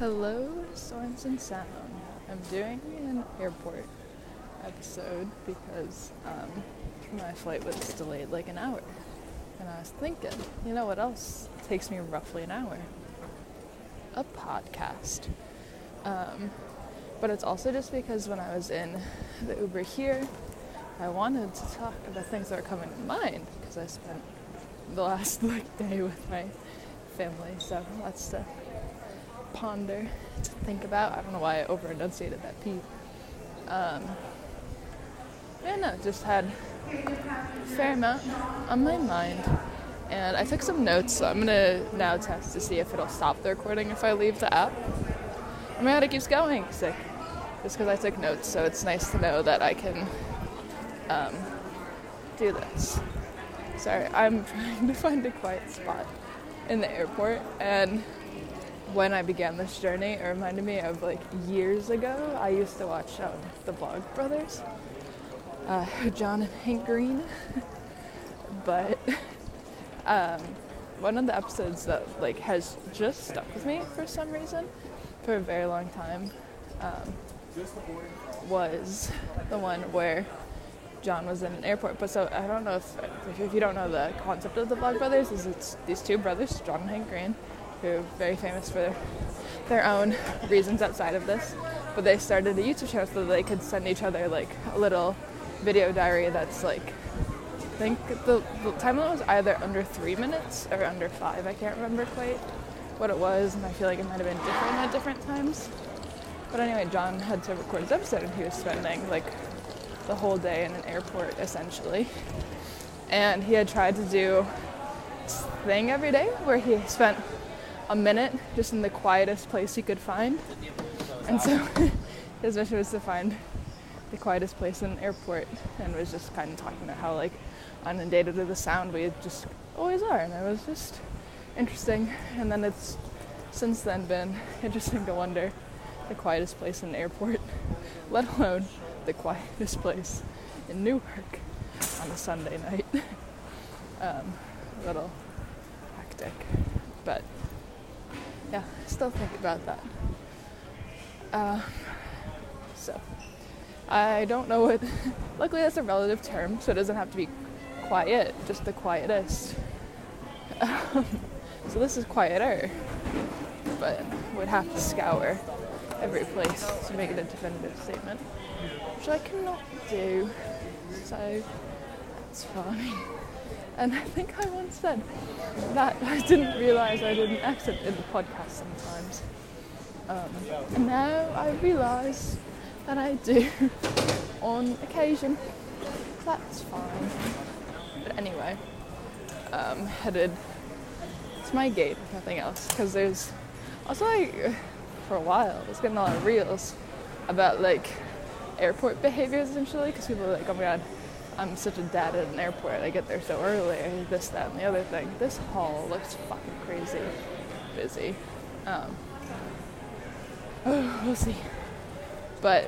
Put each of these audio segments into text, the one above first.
Hello, Sorensen Sound. I'm doing an airport episode because um, my flight was delayed like an hour. And I was thinking, you know what else takes me roughly an hour? A podcast. Um, but it's also just because when I was in the Uber here, I wanted to talk about things that are coming to mind because I spent the last like day with my family, so lots to ponder, to think about. I don't know why I over enunciated that P. Um, yeah, no, just had a fair amount on my mind. And I took some notes, so I'm gonna now test to see if it'll stop the recording if I leave the app. Oh my god, it keeps going. Sick. Just because I took notes, so it's nice to know that I can um, do this. Sorry, I'm trying to find a quiet spot in the airport, and when I began this journey, it reminded me of like years ago. I used to watch um, the Vlog Brothers, uh, John and Hank Green, but um, one of the episodes that like has just stuck with me for some reason for a very long time um, was the one where John was in an airport. But so I don't know if if you don't know the concept of the Vlog Brothers, is it's these two brothers, John and Hank Green, who are very famous for their own reasons outside of this. But they started a YouTube channel so they could send each other like a little video diary that's like I think the, the time limit was either under three minutes or under five. I can't remember quite what it was, and I feel like it might have been different at different times. But anyway, John had to record his episode, and he was spending like the whole day in an airport essentially. And he had tried to do this thing every day where he spent a minute just in the quietest place he could find. And so his mission was to find the quietest place in an airport and was just kind of talking about how like inundated with the sound we just always are and it was just interesting and then it's since then been interesting to wonder the quietest place in an airport let alone the quietest place in Newark on a Sunday night. um, a little hectic, but yeah, still think about that. Uh, so, I don't know what. luckily, that's a relative term, so it doesn't have to be quiet, just the quietest. Um, so this is quieter, but would have to scour every place to make it a definitive statement, which I cannot do. So that's fine. And I think I once said that I didn't realise I did an accent in the podcast sometimes. Um, and now I realise that I do on occasion. That's fine. But anyway, um, headed to my gate, if nothing else, because there's also like for a while. I was getting a lot of reels about like airport behavior essentially because people are like, oh my god, I'm such a dad at an airport. I get there so early. This, that, and the other thing. This hall looks fucking crazy busy. Um, oh, we'll see. But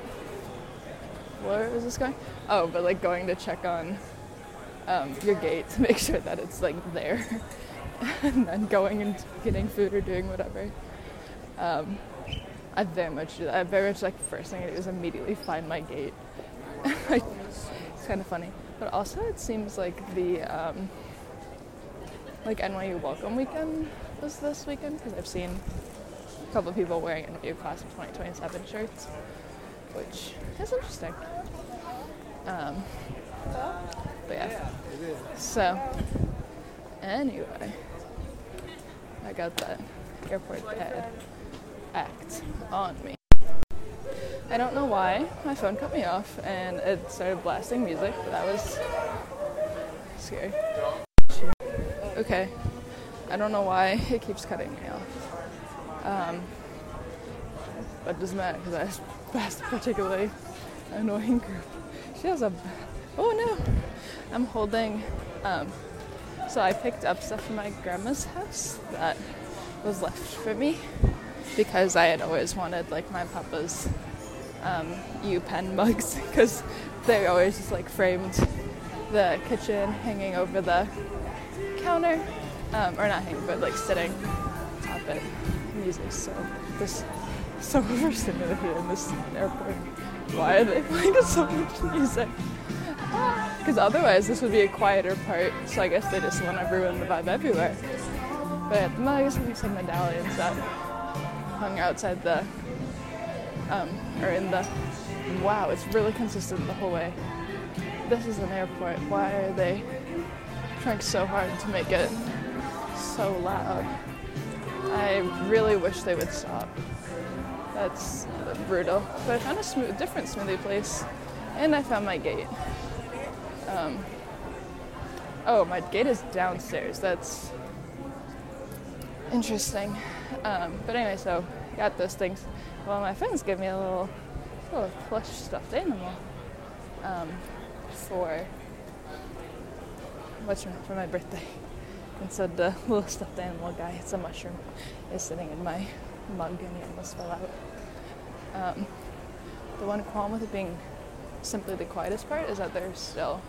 where is this going? Oh, but like going to check on um, your gate to make sure that it's like there, and then going and getting food or doing whatever. Um, I very much do that. I very much like the first thing I do is immediately find my gate. it's kind of funny, but also it seems like the um, like NYU Welcome Weekend was this weekend because I've seen a couple of people wearing NYU Class of 2027 shirts, which is interesting. Um, but yeah, so anyway, I got that airport bed act on me. I don't know why my phone cut me off and it started blasting music, but that was scary. Okay, I don't know why it keeps cutting me off. Um, but it doesn't matter because I a particularly annoying group. She has a. Oh no! I'm holding. Um, so I picked up stuff from my grandma's house that was left for me because I had always wanted like my papa's um, UPenn mugs because they always just like framed the kitchen hanging over the counter, um, or not hanging, but like sitting top it music so this so overstimulated in this airport. Why are they playing so much music? Because otherwise, this would be a quieter part. So I guess they just want everyone to ruin the vibe everywhere. But at the I guess some medallions that hung outside the, um, or in the. Wow, it's really consistent the whole way. This is an airport. Why are they trying so hard to make it so loud? I really wish they would stop. That's brutal. But I found a smooth, different smoothie place, and I found my gate. Um, oh, my gate is downstairs. That's interesting. Um, but anyway, so got those things. Well, my friends gave me a little, little plush stuffed animal um, for what's for my birthday. And so the little stuffed animal guy, it's a mushroom, is sitting in my mug and he almost fell out. Um, the one qualm with it being simply the quietest part is that there's still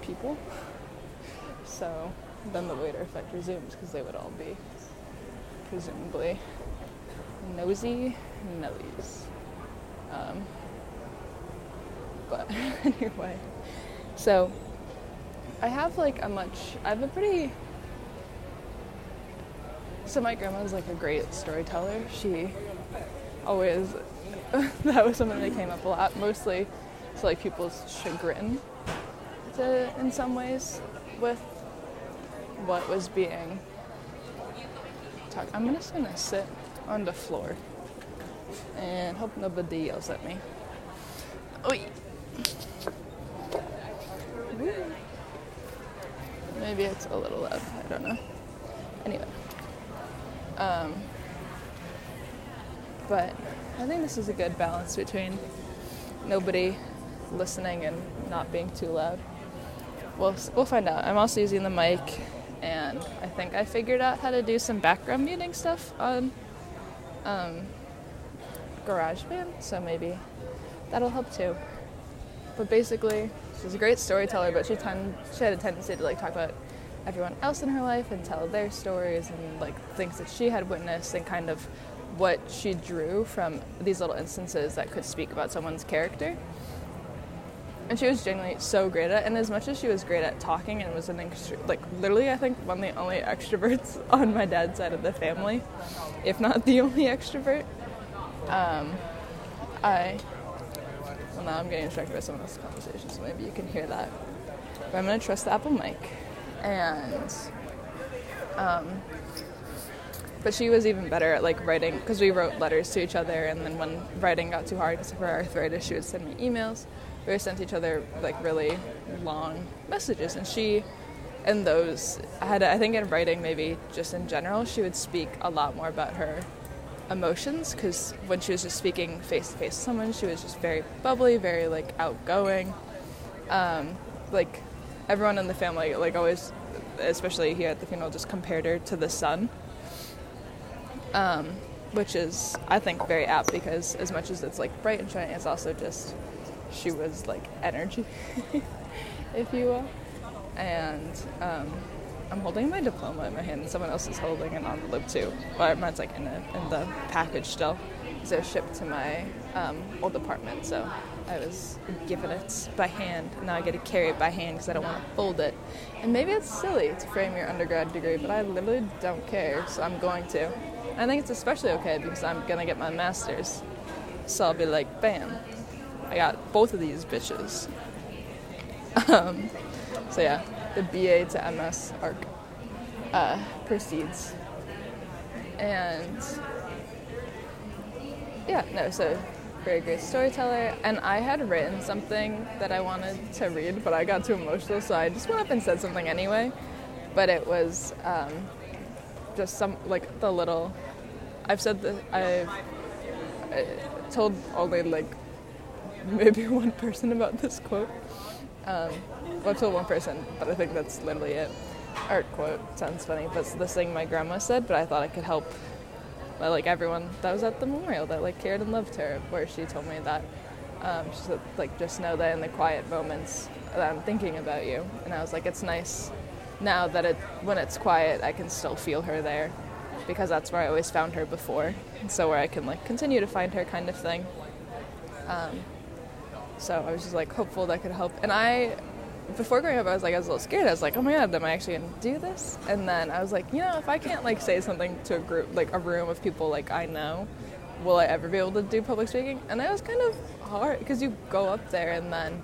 people. So then the waiter effect resumes because they would all be presumably nosy Nellies. Um, but anyway, so I have like a much, I have a pretty, so my grandma's like a great storyteller. She always, that was something that came up a lot, mostly to like people's chagrin to, in some ways with what was being talked. I'm just gonna sit on the floor and hope nobody yells at me. Oy. Maybe it's a little loud. I don't know. Anyway. Um, but I think this is a good balance between nobody listening and not being too loud. We'll, we'll find out. I'm also using the mic, and I think I figured out how to do some background muting stuff on um, GarageBand, so maybe that'll help too. But basically, she's a great storyteller, but she, ten- she had a tendency to like talk about everyone else in her life and tell their stories and like things that she had witnessed and kind of what she drew from these little instances that could speak about someone's character. And she was genuinely so great at it. And as much as she was great at talking and was an extro- like literally, I think one of the only extroverts on my dad's side of the family, if not the only extrovert. Um, I well now I'm getting distracted by someone else's conversation, so maybe you can hear that. But I'm gonna trust the Apple mic, and um, but she was even better at like writing because we wrote letters to each other, and then when writing got too hard because of her arthritis, she would send me emails. We sent each other like really long messages, and she, and those had I think in writing maybe just in general, she would speak a lot more about her emotions because when she was just speaking face to face with someone, she was just very bubbly, very like outgoing. Um, like everyone in the family, like always, especially here at the funeral, just compared her to the sun um, which is I think very apt because as much as it's like bright and shiny, it's also just she was like energy, if you will. And um, I'm holding my diploma in my hand, and someone else is holding an envelope too. But mine's like in, a, in the package still. So shipped to my um, old apartment, so I was given it by hand. And now I get to carry it by hand because I don't want to fold it. And maybe it's silly to frame your undergrad degree, but I literally don't care, so I'm going to. I think it's especially okay because I'm gonna get my master's. So I'll be like, bam, I got both of these bitches. Um, so yeah, the BA to MS arc uh, proceeds. And yeah, no, so very great storyteller. And I had written something that I wanted to read, but I got too emotional, so I just went up and said something anyway. But it was um, just some like the little. I've said that I've I told only like maybe one person about this quote. Um, well, I've told one person, but I think that's literally it. Art quote sounds funny, but it's this thing my grandma said, but I thought it could help. Like everyone that was at the memorial that like cared and loved her, where she told me that um, she said like just know that in the quiet moments that I'm thinking about you, and I was like, it's nice now that it when it's quiet, I can still feel her there. because that's where I always found her before, so where I can like continue to find her kind of thing. Um, so I was just like hopeful that could help. And I, before growing up, I was like I was a little scared. I was like, oh my god, am I actually gonna do this? And then I was like, you know, if I can't like say something to a group, like a room of people like I know, will I ever be able to do public speaking? And it was kind of hard because you go up there and then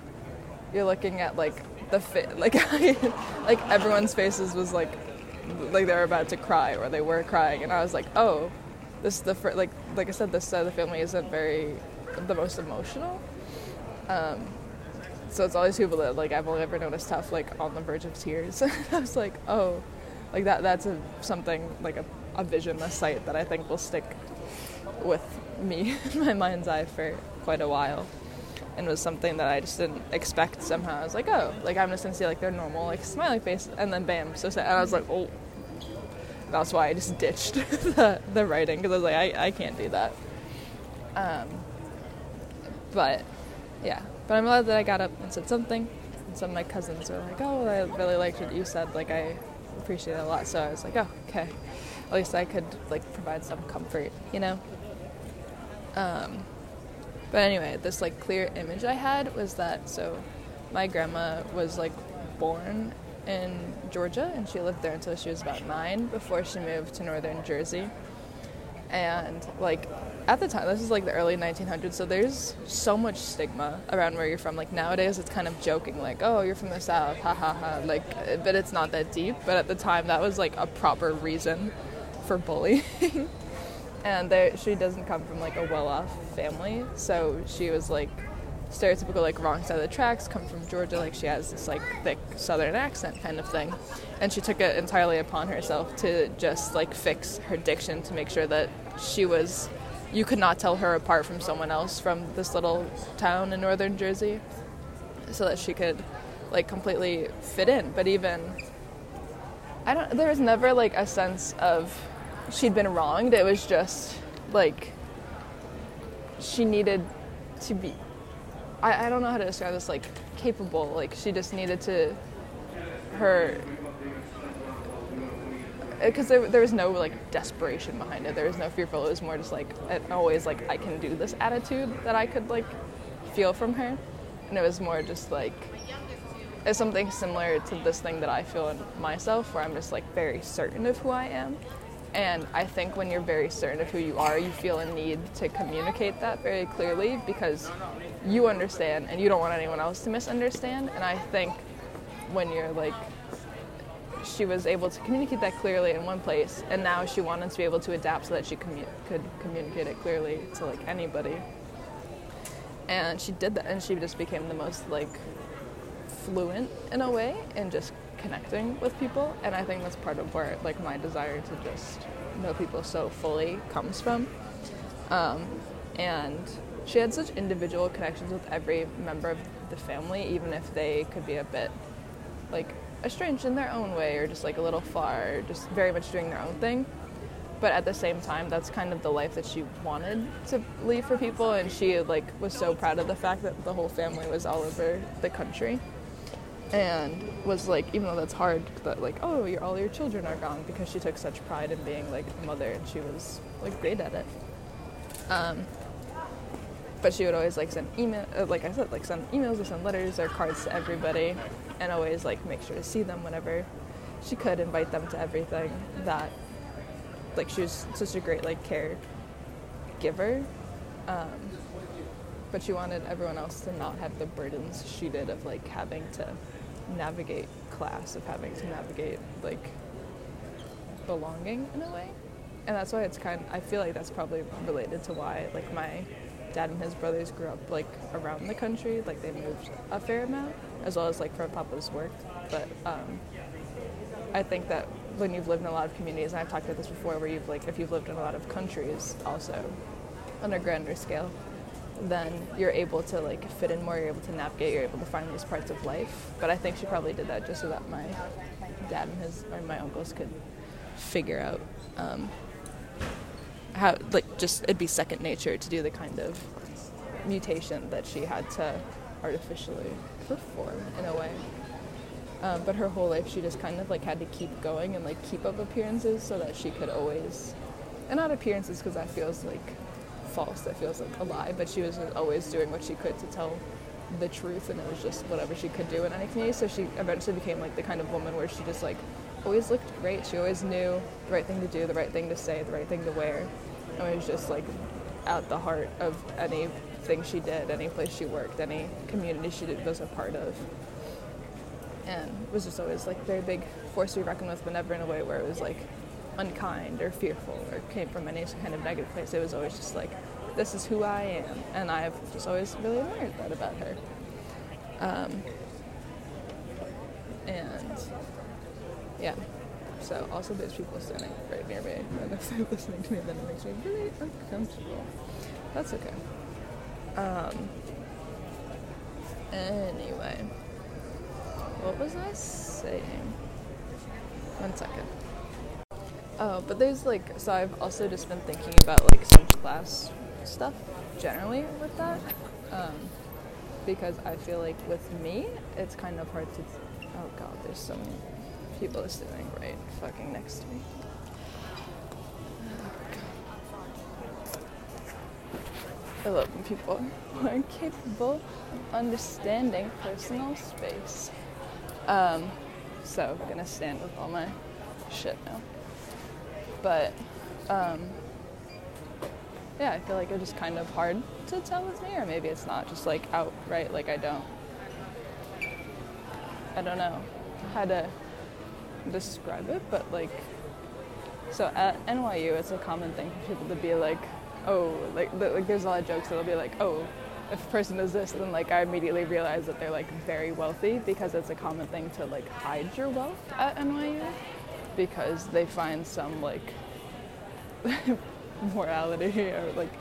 you're looking at like the fit, like like everyone's faces was like like they were about to cry or they were crying, and I was like, oh, this is the fir-, like like I said, this side of the family isn't very the most emotional. Um, so it's always people that like I've only ever noticed tough like on the verge of tears. I was like, oh, like that that's a something like a, a vision, a sight that I think will stick with me in my mind's eye for quite a while. And was something that I just didn't expect somehow. I was like, oh, like I'm just gonna see like their normal like smiley face, and then bam, so sad. And I was like, oh, that's why I just ditched the, the writing because I was like, I, I can't do that. Um, but yeah, but I'm glad that I got up and said something. And some of my cousins were like, oh, I really liked what you said. Like, I appreciate it a lot. So I was like, oh, okay. At least I could like provide some comfort, you know? Um, but anyway, this like clear image I had was that so my grandma was like born in Georgia and she lived there until she was about nine before she moved to northern Jersey. And like at the time, this is like the early 1900s, so there's so much stigma around where you're from. Like nowadays, it's kind of joking, like, oh, you're from the South, ha ha ha. Like, but it's not that deep. But at the time, that was like a proper reason for bullying. and there, she doesn't come from like a well off family, so she was like stereotypical like wrong side of the tracks come from georgia like she has this like thick southern accent kind of thing and she took it entirely upon herself to just like fix her diction to make sure that she was you could not tell her apart from someone else from this little town in northern Jersey so that she could like completely fit in. But even I don't there was never like a sense of she'd been wronged. It was just like she needed to be I, I don't know how to describe this like capable. Like she just needed to her because there, there was no like desperation behind it. There was no fearful. It was more just like always like I can do this attitude that I could like feel from her, and it was more just like it's something similar to this thing that I feel in myself, where I'm just like very certain of who I am. And I think when you're very certain of who you are, you feel a need to communicate that very clearly because you understand and you don't want anyone else to misunderstand. And I think when you're like she was able to communicate that clearly in one place, and now she wanted to be able to adapt so that she commu- could communicate it clearly to like anybody. And she did that, and she just became the most like fluent in a way in just connecting with people. And I think that's part of where like my desire to just know people so fully comes from. Um, and she had such individual connections with every member of the family, even if they could be a bit like estranged in their own way or just like a little far, just very much doing their own thing. But at the same time, that's kind of the life that she wanted to leave for people, and she like was so proud of the fact that the whole family was all over the country, and was like, even though that's hard, that like, oh, your all your children are gone, because she took such pride in being like a mother, and she was like great at it. Um, but she would always like send email, uh, like I said, like send emails or send letters or cards to everybody, and always like make sure to see them whenever she could, invite them to everything. That like she was such a great like care giver, um, but she wanted everyone else to not have the burdens she did of like having to navigate class, of having to navigate like belonging in a way. And that's why it's kind of, I feel like that's probably related to why like my dad and his brothers grew up like around the country, like they moved a fair amount, as well as like for Papa's work. But um, I think that when you've lived in a lot of communities, and I've talked about this before, where you've like if you've lived in a lot of countries also on a grander scale, then you're able to like fit in more. You're able to navigate. You're able to find these parts of life. But I think she probably did that just so that my dad and his or my uncles could figure out um, how like just it'd be second nature to do the kind of mutation that she had to artificially perform in a way. Um, but her whole life, she just kind of like had to keep going and like keep up appearances so that she could always, and not appearances because that feels like false, that feels like a lie. But she was always doing what she could to tell the truth, and it was just whatever she could do in any community. So she eventually became like the kind of woman where she just like always looked great. She always knew the right thing to do, the right thing to say, the right thing to wear. And it was just like at the heart of anything she did, any place she worked, any community she did, was a part of and was just always like very big force to be reckoned with, but never in a way where it was like unkind or fearful or came from any kind of negative place. It was always just like, this is who I am, and I've just always really admired that about her. Um, and yeah, so also there's people standing right near me, and if they're listening to me, then it makes me really uncomfortable. That's okay. Um, anyway. What was I saying? One second. Oh, but there's like, so I've also just been thinking about like some class stuff generally with that. Um, because I feel like with me, it's kind of hard to. Oh god, there's so many people sitting right fucking next to me. I love when people are capable of understanding personal space. Um, so I'm gonna stand with all my shit now. But um, yeah, I feel like it's just kind of hard to tell with me, or maybe it's not just like outright like I don't. I don't know how to describe it, but like, so at NYU, it's a common thing for people to be like, oh, like, like there's a lot of jokes that'll be like, oh, if a person does this, then like I immediately realize that they're like very wealthy because it's a common thing to like hide your wealth at NYU because they find some like morality or like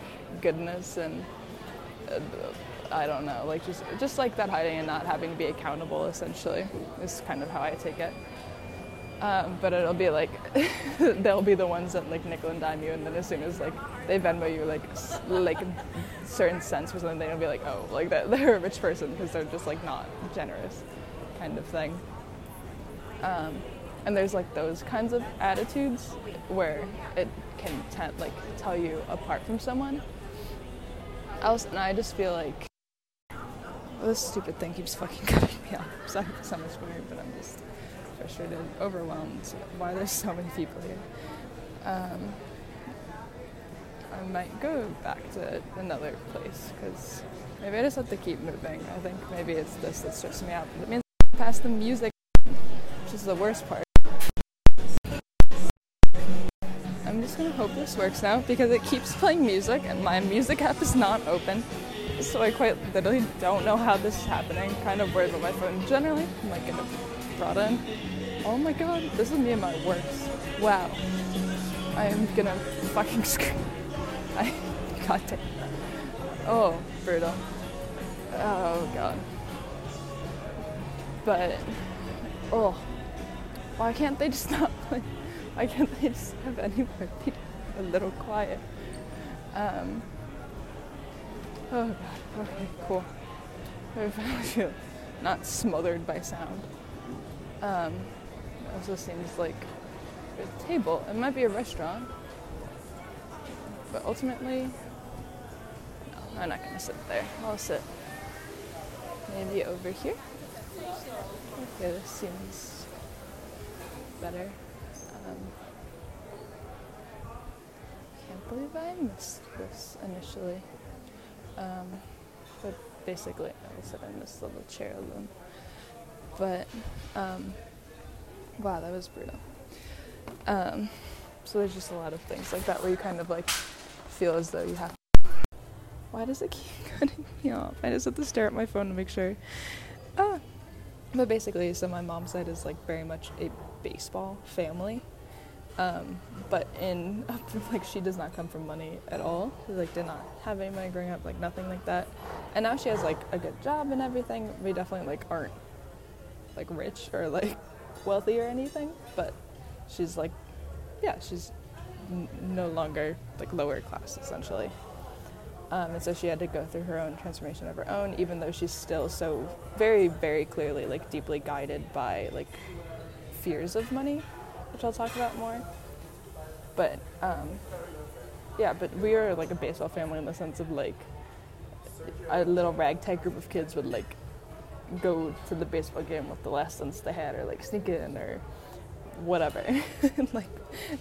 goodness and uh, I don't know, like just just like that hiding and not having to be accountable essentially is kind of how I take it. Um, but it'll be like they'll be the ones that like nickel and dime you, and then as soon as like they Venmo you like like certain sense for something, they'll be like, oh, like they're a rich person because they're just like not generous, kind of thing. Um, and there's like those kinds of attitudes where it can t- like tell you apart from someone else, and I just feel like this stupid thing keeps fucking cutting me off. Sorry, so much weird, but I'm just frustrated, overwhelmed. Why there's so many people here. Um, I might go back to another place because maybe I just have to keep moving. I think maybe it's this that stresses me out. But it means past the music, which is the worst part. I'm just gonna hope this works now because it keeps playing music and my music app is not open. So I quite literally don't know how this is happening. Kind of worried about my phone generally. I'm like gonna brought in. Oh my god, this is me and my works. Wow. I am gonna fucking scream. I got it. Oh, brutal. Oh god. But oh, why can't they just not play? Why can't they just have anywhere be a little quiet? Um. Oh god. Okay, cool. I finally feel not smothered by sound. Um, also seems like a table. It might be a restaurant, but ultimately, no, I'm not gonna sit there. I'll sit maybe over here. Okay, this seems better. Um, can't believe I missed this initially. Um, but basically, I will sit in this little chair alone. But, um, wow, that was brutal. Um, so there's just a lot of things like that where you kind of like feel as though you have. Why does it keep cutting me off? I just have to stare at my phone to make sure. Ah. But basically, so my mom's side is like very much a baseball family. Um, but in like she does not come from money at all. She like did not have any money growing up, like nothing like that. And now she has like a good job and everything. We definitely like aren't like rich or like wealthy or anything, but she's like, yeah, she's no longer like lower class essentially. Um, and so she had to go through her own transformation of her own, even though she's still so very, very clearly like deeply guided by like fears of money, which I'll talk about more. But um, yeah, but we are like a baseball family in the sense of like a little ragtag group of kids would like go to the baseball game with the last cents they had, or like sneak in, or whatever, and like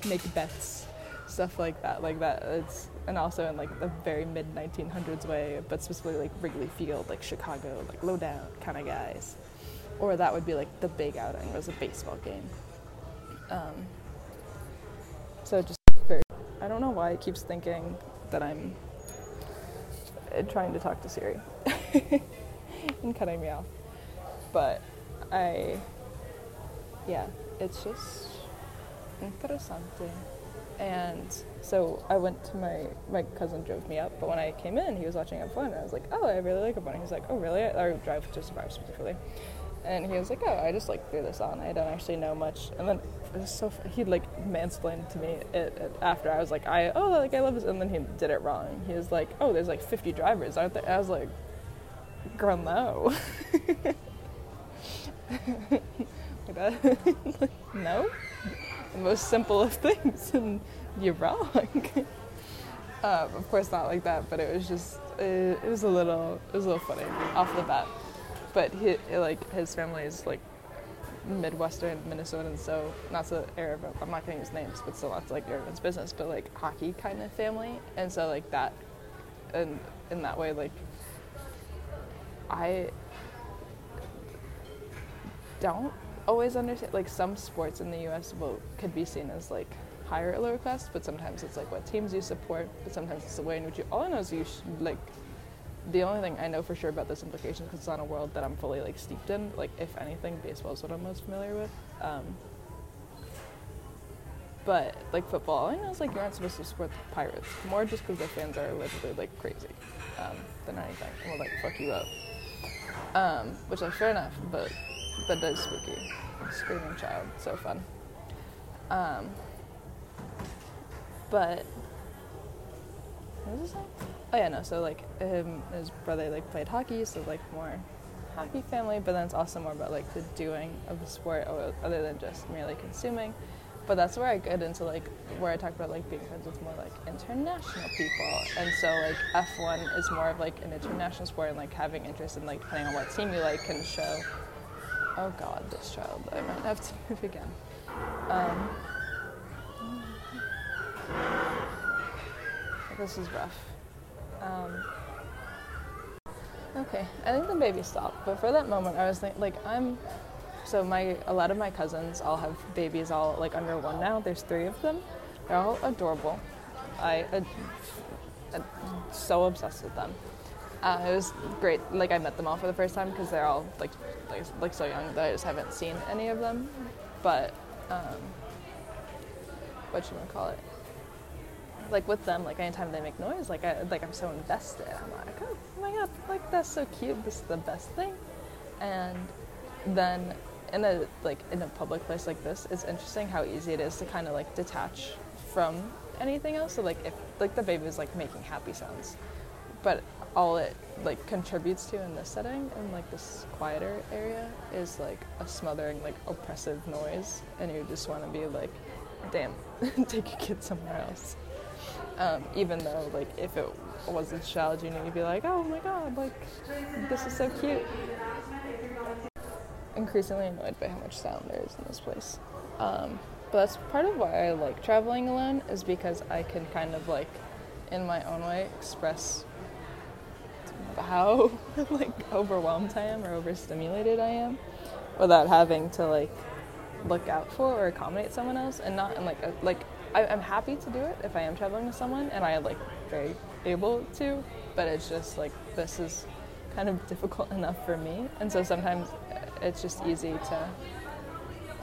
make bets, stuff like that, like that. It's and also in like the very mid 1900s way, but specifically like Wrigley Field, like Chicago, like low down kind of guys, or that would be like the big outing was a baseball game. Um, so just very, I don't know why it keeps thinking that I'm uh, trying to talk to Siri and cutting me off, but I, yeah, it's just interesante. And so I went to my my cousin drove me up, but when I came in, he was watching F1, and I was like, oh, I really like F1. He was like, oh, really? Or Drive to Survive specifically. And he was like, oh, I just like threw this on. I don't actually know much. And then it was so he'd like mansplained to me it, it, after. I was like, I oh like I love this, and then he did it wrong. He was like, oh, there's like 50 drivers, aren't there? I was like, girl, no. no the most simple of things, and you're wrong. um, of course, not like that, but it was just it, it, was a little it was a little funny off the bat. But he like his family is like Midwestern Minnesotan, so not to air. I'm not gonna use names, but still not like everyone's business, but like hockey kind of family, and so like that, and in that way, like I don't always understand like some sports in the US will could be seen as like higher or lower class, but sometimes it's like what teams you support, but sometimes it's the way in which you all I know is you like the only thing I know for sure about this implication because it's not a world that I'm fully like steeped in. Like if anything, baseball is what I'm most familiar with. Um, but like football, I know is like you aren't supposed to support the Pirates more just because their fans are literally like crazy um, than anything and will like fuck you up. Um, which like fair enough, but that does spooky. Screaming child, so fun. Um, but what was saying? Oh yeah, no. So like him, his brother like played hockey, so like more hockey family. But then it's also more about like the doing of the sport, other than just merely consuming. But that's where I get into like where I talk about like being friends with more like international people, and so like F1 is more of like an international sport, and like having interest in like depending on what team you like can show Oh God, this child. I might have to move again. Um, this is rough. Um, okay, I think the baby stopped, but for that moment, I was like, I'm. So my a lot of my cousins all have babies all like under one now. There's three of them. They're all adorable. I, am so obsessed with them. Uh, it was great. Like I met them all for the first time because they're all like, like like so young that I just haven't seen any of them. But um, what you want call it? Like with them, like anytime they make noise, like I like I'm so invested. I'm like, oh, oh my god, like that's so cute. This is the best thing. And then in a like in a public place like this, it's interesting how easy it is to kind of like detach from anything else. So like if like the baby is like making happy sounds, but all it like contributes to in this setting in like this quieter area is like a smothering like oppressive noise and you just want to be like damn take your kid somewhere else. Um, even though like if it was a child you know you'd be like oh my god like this is so cute. Increasingly annoyed by how much sound there is in this place. Um, but that's part of why i like traveling alone is because i can kind of like in my own way express how like overwhelmed I am or overstimulated I am without having to like look out for or accommodate someone else and not and like a, like I, am happy to do it if I am traveling with someone and I like very able to but it's just like this is kind of difficult enough for me. And so sometimes it's just easy to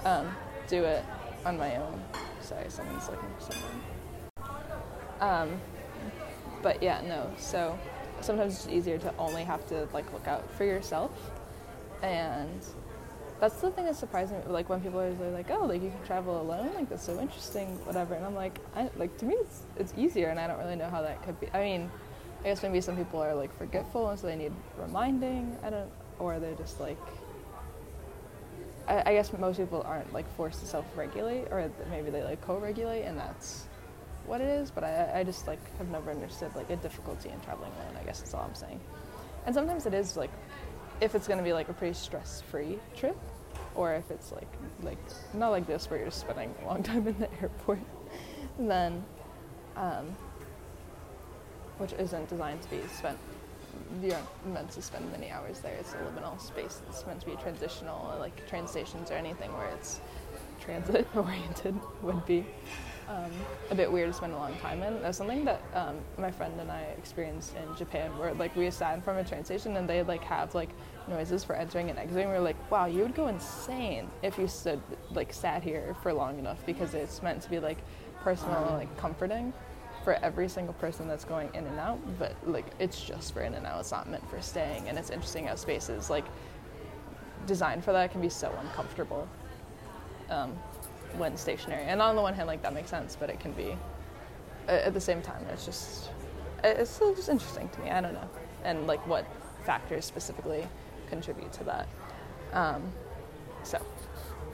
um, do it on my own. Sorry someone's looking for something um, but yeah no so sometimes it's easier to only have to like look out for yourself and that's the thing that surprised me like when people are like oh like you can travel alone like that's so interesting whatever and i'm like I, like to me it's it's easier and i don't really know how that could be i mean I guess maybe some people are like forgetful and so they need reminding. I don't, or they're just like. I, I guess most people aren't like forced to self-regulate, or maybe they like co-regulate, and that's what it is. But I, I just like have never understood like a difficulty in traveling alone. I guess that's all I'm saying. And sometimes it is like, if it's gonna be like a pretty stress-free trip, or if it's like like not like this where you're spending a long time in the airport, then, um, which isn't designed to be spent. You aren't meant to spend many hours there. It's a liminal space. It's meant to be transitional, like train stations or anything where it's transit oriented would be um, a bit weird to spend a long time in. That's something that um, my friend and I experienced in Japan, where like we sat in from a train station and they like have like noises for entering and exiting. We were like, wow, you would go insane if you stood like sat here for long enough because it's meant to be like personal, and like comforting for every single person that's going in and out. But like it's just for in and out. It's not meant for staying. And it's interesting how spaces like designed for that can be so uncomfortable. Um, when stationary. And on the one hand, like that makes sense, but it can be at the same time. It's just it's still just interesting to me. I don't know, and like what factors specifically contribute to that. Um, so,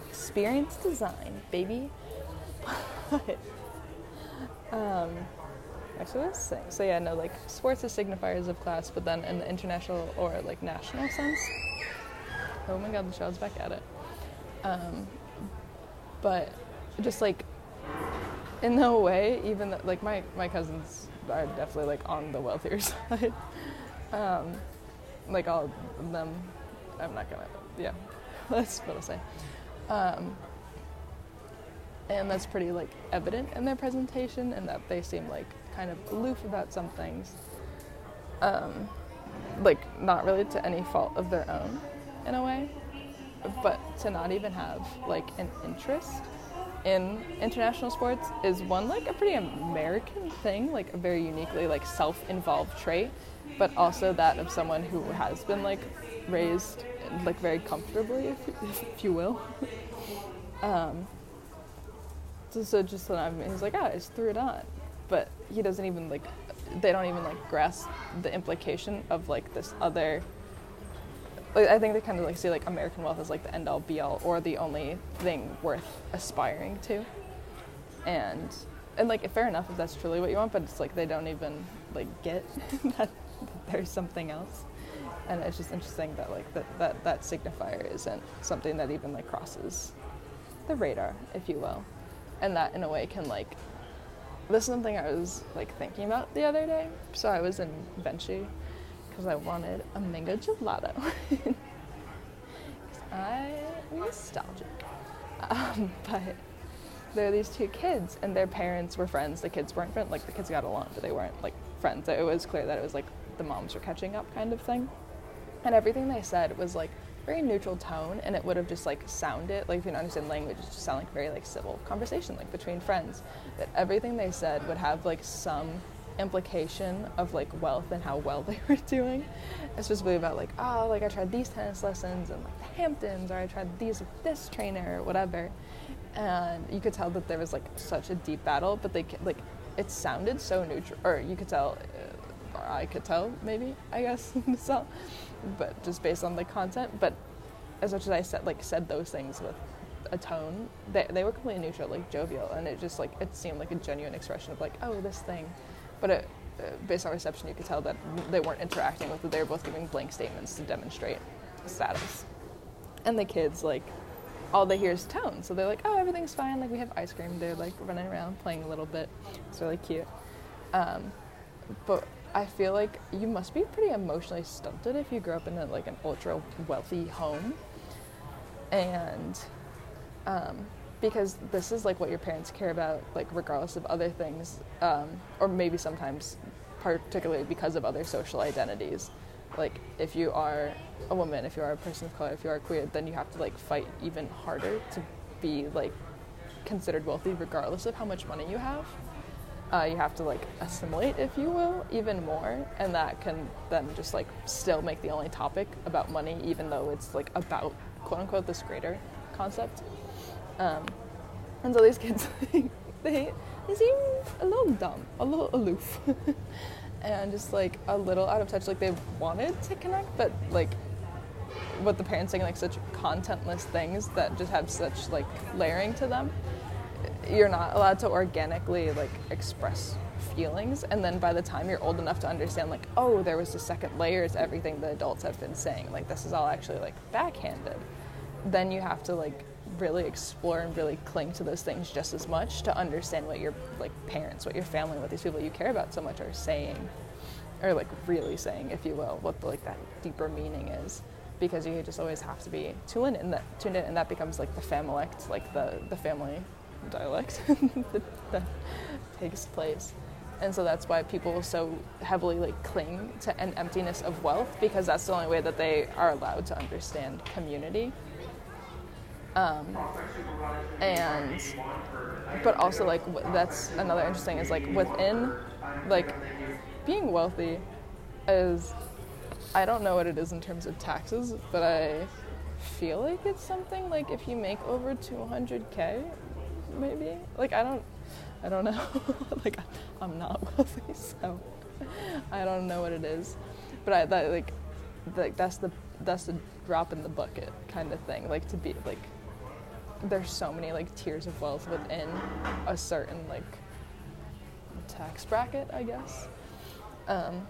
experience design, baby. um, actually, let's say so. Yeah, no, like sports is signifiers of class, but then in the international or like national sense. Oh my God, the child's back at it. Um, but just like in no way, even though, like my my cousins are definitely like on the wealthier side. um, like all of them, I'm not gonna. Yeah, that's what I'll say. Um, and that's pretty like evident in their presentation, and that they seem like kind of aloof about some things. Um, like not really to any fault of their own, in a way but to not even have like an interest in international sports is one like a pretty American thing, like a very uniquely like self-involved trait, but also that of someone who has been like raised like very comfortably, if, if you will. um, so, so just so I'm, he's like, ah, I just threw it on, but he doesn't even like, they don't even like grasp the implication of like this other I think they kind of like see like American wealth as like the end all be all or the only thing worth aspiring to. And and like fair enough if that's truly what you want, but it's like they don't even like get that there's something else. And it's just interesting that like that, that that signifier isn't something that even like crosses the radar, if you will. And that in a way can like this is something I was like thinking about the other day. So I was in Venchi because I wanted a mango gelato. I'm nostalgic. Um, but there are these two kids, and their parents were friends. The kids weren't friends. Like the kids got along, but they weren't like friends. It was clear that it was like the moms were catching up, kind of thing. And everything they said was like very neutral tone, and it would have just like sounded like if you don't understand language, it just sound like very like civil conversation, like between friends. That everything they said would have like some implication of like wealth and how well they were doing. Especially about like, oh, like I tried these tennis lessons and like the Hamptons, or I tried these this trainer or whatever. And you could tell that there was like such a deep battle, but they like it sounded so neutral, or you could tell, uh, or I could tell maybe I guess so, but just based on the content. But as much as I said like said those things with a tone, they they were completely neutral, like jovial, and it just like it seemed like a genuine expression of like, oh, this thing but it, uh, based on reception, you could tell that they weren't interacting with it. They were both giving blank statements to demonstrate status. And the kids, like, all they hear is tone. So they're like, oh, everything's fine. Like, we have ice cream. They're like running around playing a little bit. It's really cute. Um, but I feel like you must be pretty emotionally stunted if you grew up in a, like an ultra wealthy home. And um, because this is like what your parents care about, like regardless of other things, um, or maybe sometimes particularly because of other social identities. Like if you are a woman, if you are a person of color, if you are queer, then you have to like fight even harder to be like considered wealthy, regardless of how much money you have. Uh, you have to like assimilate, if you will, even more, and that can then just like still make the only topic about money, even though it's like about quote unquote this greater concept. Um, and so these kids, they, they seem a little dumb, a little aloof. and just like a little out of touch. Like they wanted to connect, but like what the parents saying like such contentless things that just have such like layering to them. You're not allowed to organically like express feelings and then by the time you're old enough to understand like oh there was a second layer to everything the adults have been saying like this is all actually like backhanded then you have to like really explore and really cling to those things just as much to understand what your like parents what your family what these people you care about so much are saying or like really saying if you will what the, like that deeper meaning is. Because you just always have to be tuned in that tuned in and that becomes like the familect like the the family dialect that, that takes place. And so that's why people so heavily like cling to an emptiness of wealth because that's the only way that they are allowed to understand community um, and but also like that's another interesting is like within like being wealthy is i don't know what it is in terms of taxes but i feel like it's something like if you make over 200k maybe like i don't I don't know. like I'm not wealthy, so I don't know what it is. But I that like like that's the that's the drop in the bucket kind of thing. Like to be like there's so many like tiers of wealth within a certain like tax bracket, I guess. Um,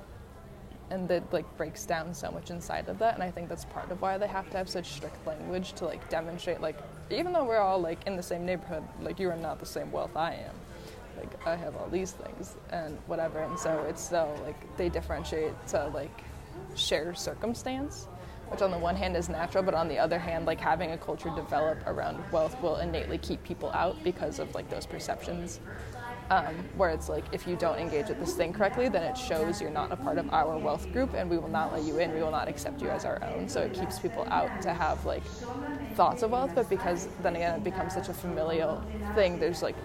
and that like breaks down so much inside of that and i think that's part of why they have to have such strict language to like demonstrate like even though we're all like in the same neighborhood like you are not the same wealth i am like I have all these things and whatever. And so it's so like they differentiate to like share circumstance, which on the one hand is natural, but on the other hand, like having a culture develop around wealth will innately keep people out because of like those perceptions. Um, where it's like if you don't engage with this thing correctly, then it shows you're not a part of our wealth group, and we will not let you in. We will not accept you as our own. So it keeps people out to have like thoughts of wealth, but because then again it becomes such a familial thing. There's like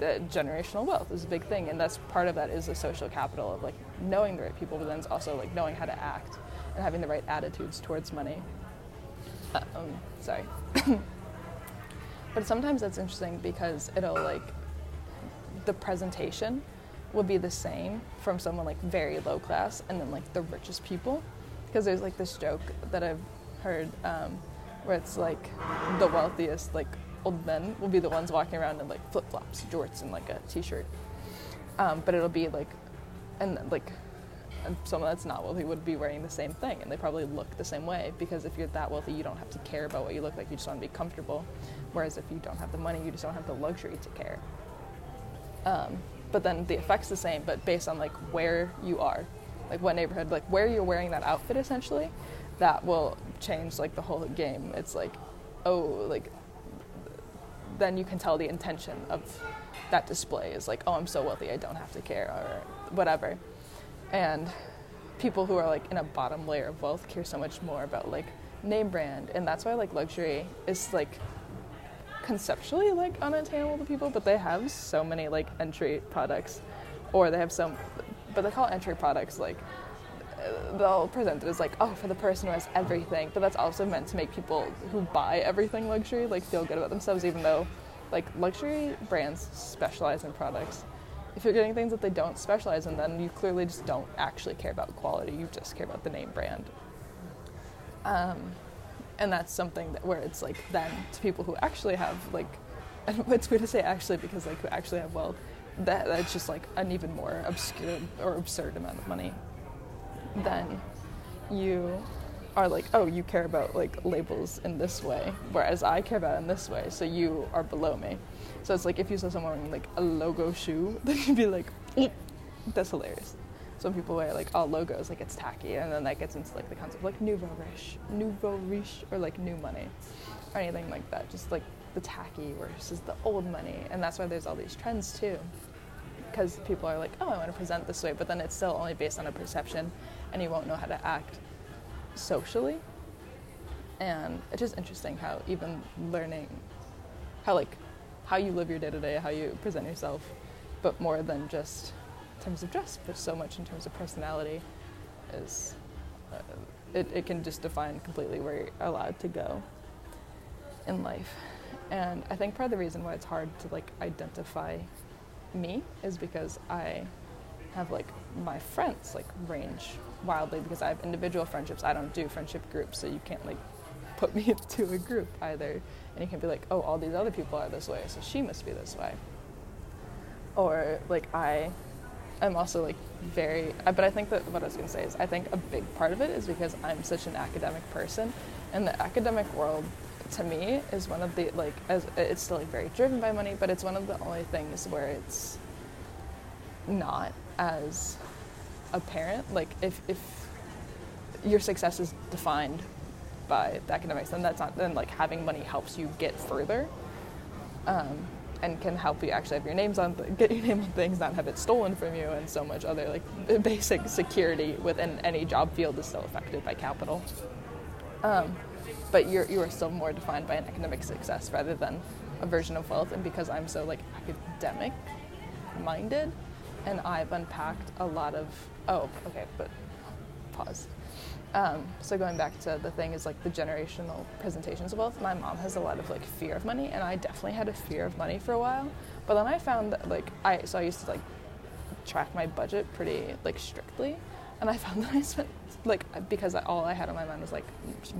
the generational wealth is a big thing, and that's part of that is the social capital of like knowing the right people, but then it's also like knowing how to act and having the right attitudes towards money. Um, sorry, but sometimes that's interesting because it'll like the presentation will be the same from someone like very low class and then like the richest people, because there's like this joke that I've heard um, where it's like the wealthiest like old men will be the ones walking around in like flip flops, jorts, and like a t-shirt. Um, but it'll be like, and like, and someone that's not wealthy would be wearing the same thing, and they probably look the same way because if you're that wealthy, you don't have to care about what you look like. You just want to be comfortable. Whereas if you don't have the money, you just don't have the luxury to care. Um, but then the effect's the same, but based on like where you are, like what neighborhood, like where you're wearing that outfit, essentially, that will change like the whole game. It's like, oh, like then you can tell the intention of that display is like, oh, I'm so wealthy, I don't have to care, or whatever. And people who are like in a bottom layer of wealth care so much more about like name brand, and that's why like luxury is like conceptually like unattainable to people, but they have so many like entry products, or they have some, but they call entry products like uh, they'll present it as like, oh, for the person who has everything, but that's also meant to make people who buy everything luxury like feel good about themselves, even though like luxury brands specialize in products. If you're getting things that they don't specialize in, then you clearly just don't actually care about quality. You just care about the name brand. Um, and that's something that where it's like then to people who actually have like, and it's weird to say actually because like who actually have wealth, that that's just like an even more obscure or absurd amount of money then you are like, oh, you care about like labels in this way, whereas I care about in this way, so you are below me. So it's like if you saw someone wearing like a logo shoe, then you'd be like, that's hilarious. Some people wear like all logos, like it's tacky, and then that gets into like the concept of like nouveau riche, nouveau riche, or like new money, or anything like that. Just like the tacky versus the old money, and that's why there's all these trends too because people are like, oh, I want to present this way, but then it's still only based on a perception, and you won't know how to act socially. And it's just interesting how even learning how like how you live your day to day, how you present yourself, but more than just in terms of dress, but so much in terms of personality, is uh, it, it can just define completely where you're allowed to go in life. And I think part of the reason why it's hard to like identify me is because I have like my friends like range wildly because I have individual friendships. I don't do friendship groups, so you can't like put me into a group either. And you can be like, oh, all these other people are this way, so she must be this way. Or like I am also like very, uh, but I think that what I was gonna say is I think a big part of it is because I'm such an academic person, and the academic world to me is one of the like as it's still like very driven by money, but it's one of the only things where it's not as apparent. Like if if your success is defined by the academics, then that's not then like having money helps you get further. Um, and can help you actually have your names on th- get your name on things, not have it stolen from you, and so much other like basic security within any job field is still affected by capital. Um, but you're you are still more defined by an academic success rather than a version of wealth. And because I'm so like academic minded, and I've unpacked a lot of oh okay, but pause. Um, so going back to the thing is like the generational presentations of wealth. My mom has a lot of like fear of money, and I definitely had a fear of money for a while. But then I found that like I so I used to like track my budget pretty like strictly, and I found that I spent like because all I had on my mind was like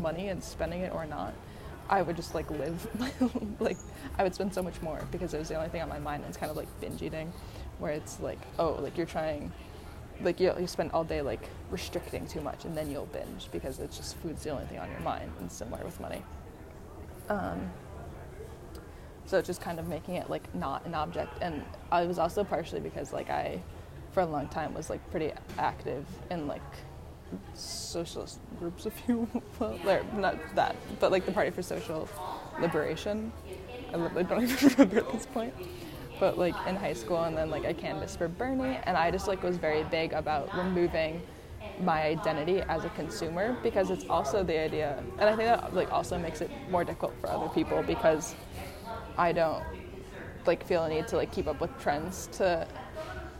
money and spending it or not. I would just like live like I would spend so much more because it was the only thing on my mind. And it's kind of like binge eating, where it's like oh like you're trying like you, you spend all day like restricting too much and then you'll binge because it's just food's the only thing on your mind and similar with money. Um, so just kind of making it like not an object. And i was also partially because like i for a long time was like pretty active in like socialist groups if you will. Or not that but like the party for social liberation. I literally don't even remember at this point but like in high school and then like I canvassed for Bernie and I just like was very big about removing my identity as a consumer because it's also the idea and I think that like also makes it more difficult for other people because I don't like feel a need to like keep up with trends to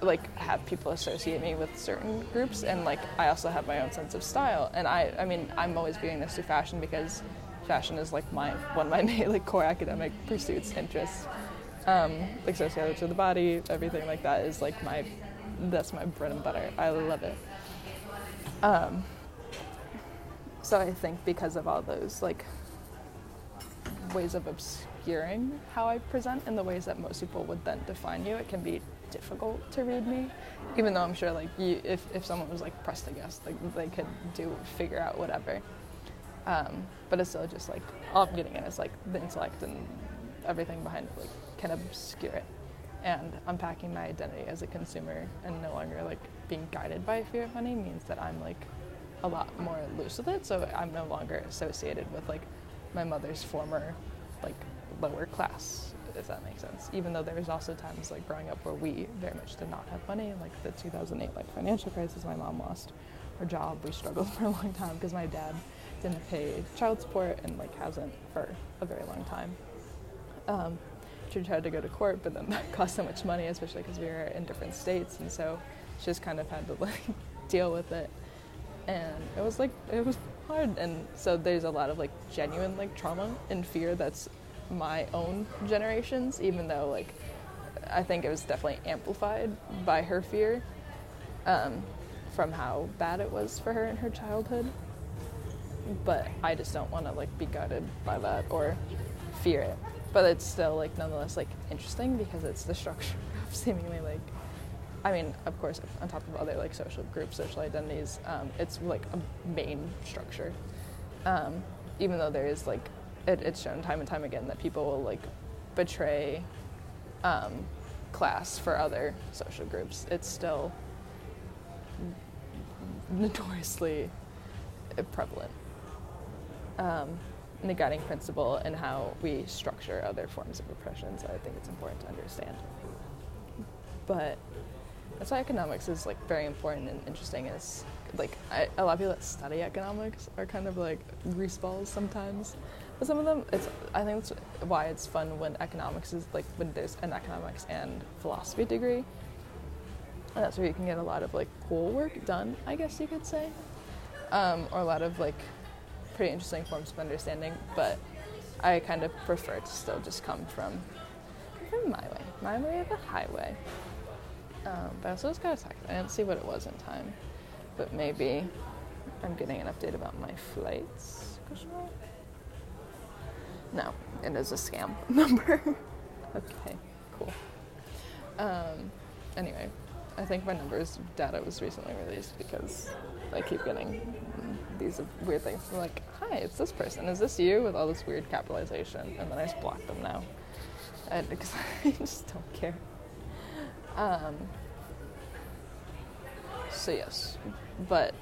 like have people associate me with certain groups and like I also have my own sense of style and I I mean I'm always viewing this through fashion because fashion is like my one of my main like core academic pursuits interests um, like sociology of the body, everything like that is like my that's my bread and butter. I love it. Um, so I think because of all those like ways of obscuring how I present and the ways that most people would then define you, it can be difficult to read me. Even though I'm sure like you, if if someone was like pressed guess, like they could do figure out whatever. Um, but it's still just like all I'm getting at is like the intellect and everything behind like can obscure it. And unpacking my identity as a consumer and no longer like being guided by fear of money means that I'm like a lot more loose with it. So I'm no longer associated with like my mother's former like lower class, if that makes sense. Even though there was also times like growing up where we very much did not have money, like the 2008 like financial crisis, my mom lost her job. We struggled for a long time because my dad didn't pay child support and like hasn't for a very long time. Um, she tried to go to court, but then that cost so much money, especially because we were in different states, and so she just kind of had to like deal with it. And it was like it was hard, and so there's a lot of like genuine like trauma and fear that's my own generation's, even though like I think it was definitely amplified by her fear um, from how bad it was for her in her childhood. But I just don't want to like be guided by that or fear it but it's still like nonetheless like interesting because it's the structure of seemingly like I mean, of course, on top of other like social groups, social identities, um, it's like a main structure. Um, even though there is like, it, it's shown time and time again that people will like betray um, class for other social groups. It's still notoriously prevalent. The guiding principle in how we structure other forms of oppression. So I think it's important to understand. But that's why economics is like very important and interesting. Is like I, a lot of people that study economics are kind of like greaseballs sometimes. But some of them, it's I think that's why it's fun when economics is like when there's an economics and philosophy degree. And that's where you can get a lot of like cool work done, I guess you could say, um, or a lot of like pretty interesting forms of understanding, but I kind of prefer to still just come from from my way, my way of the highway. Um, but I also just got a text. I didn't see what it was in time, but maybe I'm getting an update about my flights. No, it is a scam number. okay, cool. Um, anyway, I think my numbers data was recently released because I keep getting these weird things. I'm like, hi, it's this person. Is this you? With all this weird capitalization. And then I just block them now. And because I just don't care. Um, so, yes. But,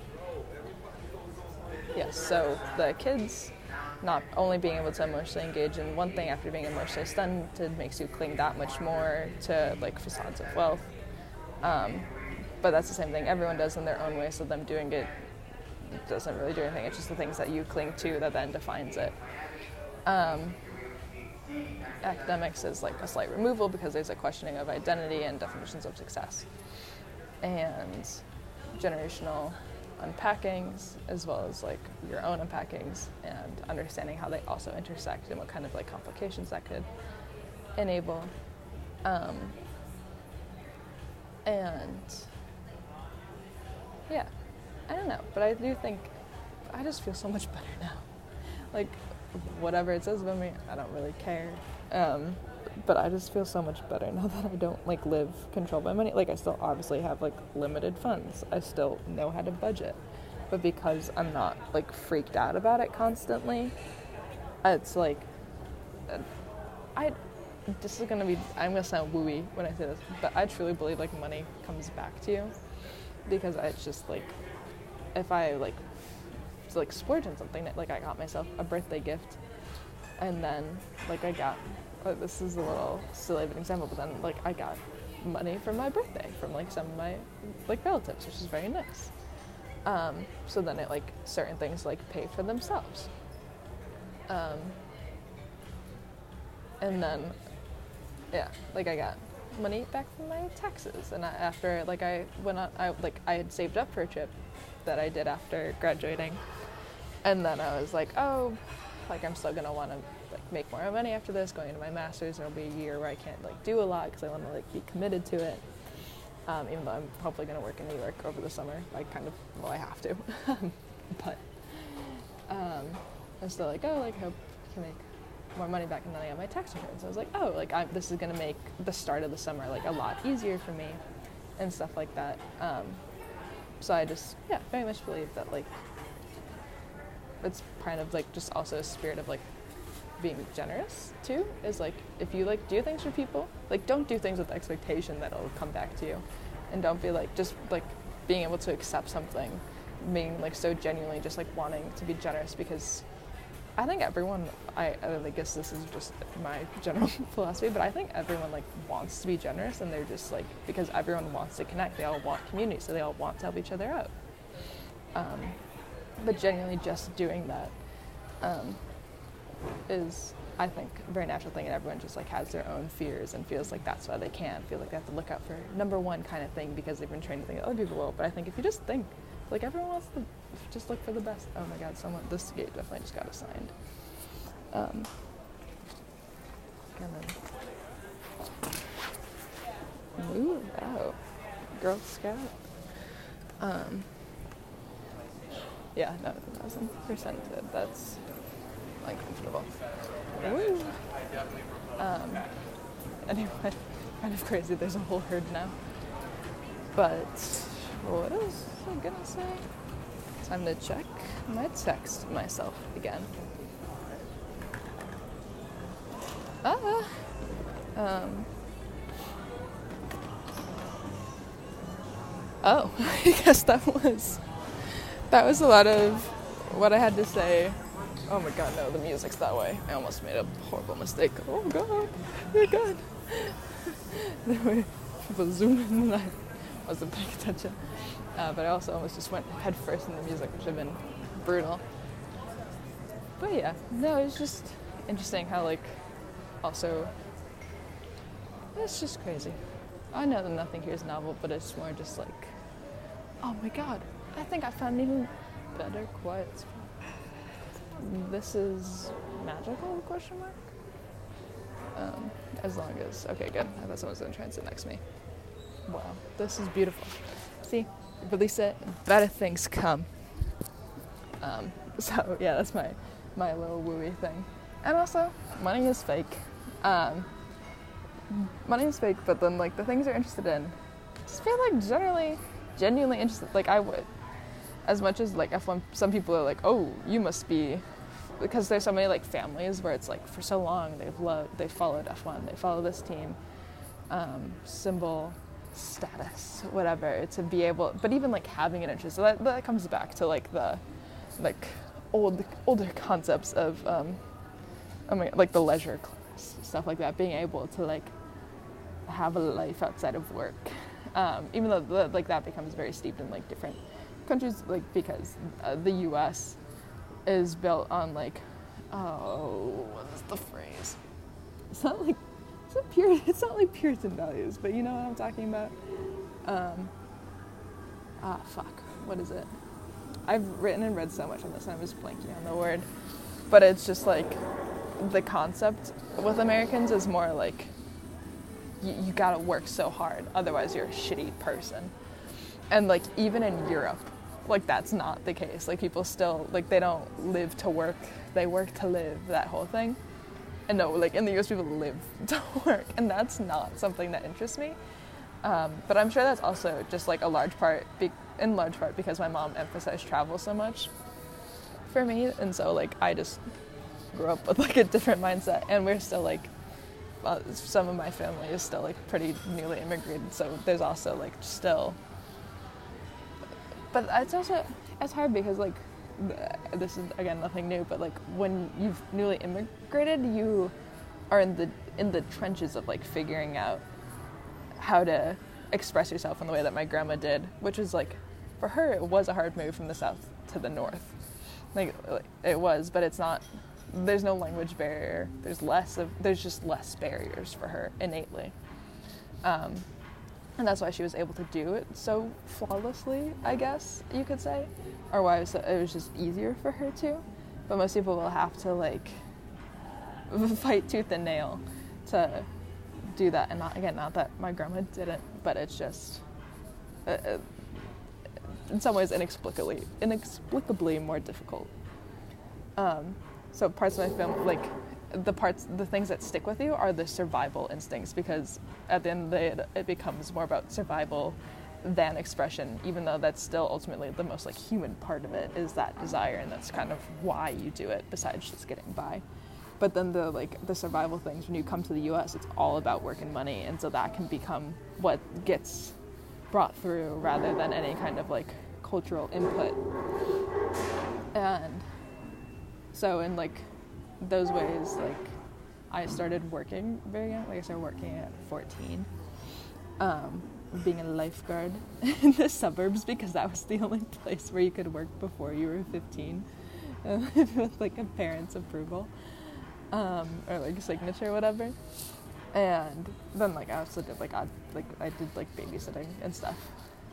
yes, so the kids not only being able to emotionally engage in one thing after being emotionally stunted makes you cling that much more to like facades of wealth. Um, but that's the same thing everyone does in their own way, so them doing it doesn't really do anything. It's just the things that you cling to that then defines it. Um, academics is like a slight removal because there's a questioning of identity and definitions of success. And generational unpackings as well as like your own unpackings and understanding how they also intersect and what kind of like complications that could enable. Um, and yeah, I don't know, but I do think I just feel so much better now. Like whatever it says about me, I don't really care. Um, but I just feel so much better now that I don't like live controlled by money. Like I still obviously have like limited funds. I still know how to budget. But because I'm not like freaked out about it constantly, it's like uh, I this is gonna be I'm gonna sound wooey when I say this, but I truly believe like money comes back to you because it's just like if I like like splurge on something that like I got myself a birthday gift and then like I got uh, this is a little silly of an example, but then like I got money for my birthday from like some of my like relatives, which is very nice. Um, so then it like certain things like pay for themselves. Um, and then yeah, like I got money back from my taxes, and I, after like I went on, I like I had saved up for a trip that I did after graduating, and then I was like, oh, like I'm still gonna want to like make more money after this, going into my master's. There'll be a year where I can't like do a lot because I want to like be committed to it. Um, even though I'm hopefully to work in New York over the summer, I kind of well I have to, but um, I'm still like oh like hope I can make more money back and then I got my tax return. So I was like oh like I'm, this is to make the start of the summer like a lot easier for me and stuff like that. Um, so I just yeah very much believe that like it's kind of like just also a spirit of like being generous too is like if you like do things for people like don't do things with the expectation that it'll come back to you and don't be like just like being able to accept something being like so genuinely just like wanting to be generous because I think everyone I, I guess this is just my general philosophy but I think everyone like wants to be generous and they're just like because everyone wants to connect they all want community so they all want to help each other out. Um, but genuinely just doing that um, is I think a very natural thing and everyone just like has their own fears and feels like that's why they can't feel like they have to look out for number one kind of thing because they've been trained to think other people will but I think if you just think like everyone wants to just look for the best oh my god someone this gate definitely just got assigned um, and then ooh oh Girl Scout um, yeah, no, thousand percent. That's uncomfortable. Ooh. Um, anyway, kind of crazy. There's a whole herd now. But what was I gonna say? Time to check my text myself again. Ah. Um. Oh, I guess that was that was a lot of what I had to say. Oh my god, no, the music's that way. I almost made a horrible mistake. Oh god, oh god. anyway, people zooming and I wasn't paying attention. Uh, but I also almost just went headfirst first in the music, which have been brutal. But yeah, no, it's just interesting how, like, also, it's just crazy. I know that nothing here is novel, but it's more just like, oh my god, I think I found an even better quiet spot. This is magical? Question mark. Um, as long as okay, good. I thought someone was gonna try and sit next to me. wow, this is beautiful. See, release it, better things come. Um, so yeah, that's my my little wooey thing. And also, money is fake. Um, money is fake, but then like the things you're interested in, just feel like generally, genuinely interested. Like I would, as much as like F1. Some people are like, oh, you must be, because there's so many like families where it's like for so long they've loved, they followed F1, they follow this team, um, symbol, status, whatever, to be able. But even like having an interest, so that that comes back to like the, like old older concepts of, um, I mean, like the leisure class stuff like that, being able to like have a life outside of work. Um, even though the, like that becomes very steeped in like different countries, like because uh, the U.S. is built on like, oh, what is the phrase? It's not like it's not. It's not like Puritan values, but you know what I'm talking about. Um, ah, fuck. What is it? I've written and read so much on this, I'm just blanking on the word. But it's just like the concept with Americans is more like you gotta work so hard, otherwise you're a shitty person. And like even in Europe, like that's not the case. Like people still like they don't live to work, they work to live. That whole thing. And no, like in the U.S., people live to work, and that's not something that interests me. Um, but I'm sure that's also just like a large part, be- in large part because my mom emphasized travel so much for me, and so like I just grew up with like a different mindset, and we're still like well, some of my family is still like pretty newly immigrated, so there's also like still. But it's also it's hard because like this is again nothing new, but like when you've newly immigrated, you are in the in the trenches of like figuring out how to express yourself in the way that my grandma did, which is like for her it was a hard move from the south to the north. Like it was, but it's not there's no language barrier. There's less of there's just less barriers for her innately. Um, and that's why she was able to do it so flawlessly, I guess you could say, or why it was, it was just easier for her to. But most people will have to like fight tooth and nail to do that. And not again, not that my grandma didn't, but it's just uh, uh in some ways inexplicably inexplicably more difficult. Um, so parts of my film, like the parts, the things that stick with you are the survival instincts because at the end of the day, it becomes more about survival than expression, even though that's still ultimately the most like human part of it is that desire, and that's kind of why you do it besides just getting by. But then the like the survival things when you come to the U.S., it's all about work and money, and so that can become what gets brought through rather than any kind of like cultural input. And so in like those ways, like I started working very young. Like I started working at 14, um, being a lifeguard in the suburbs because that was the only place where you could work before you were 15, with like a parent's approval um, or like signature, or whatever. And then like I also did like I like I did like babysitting and stuff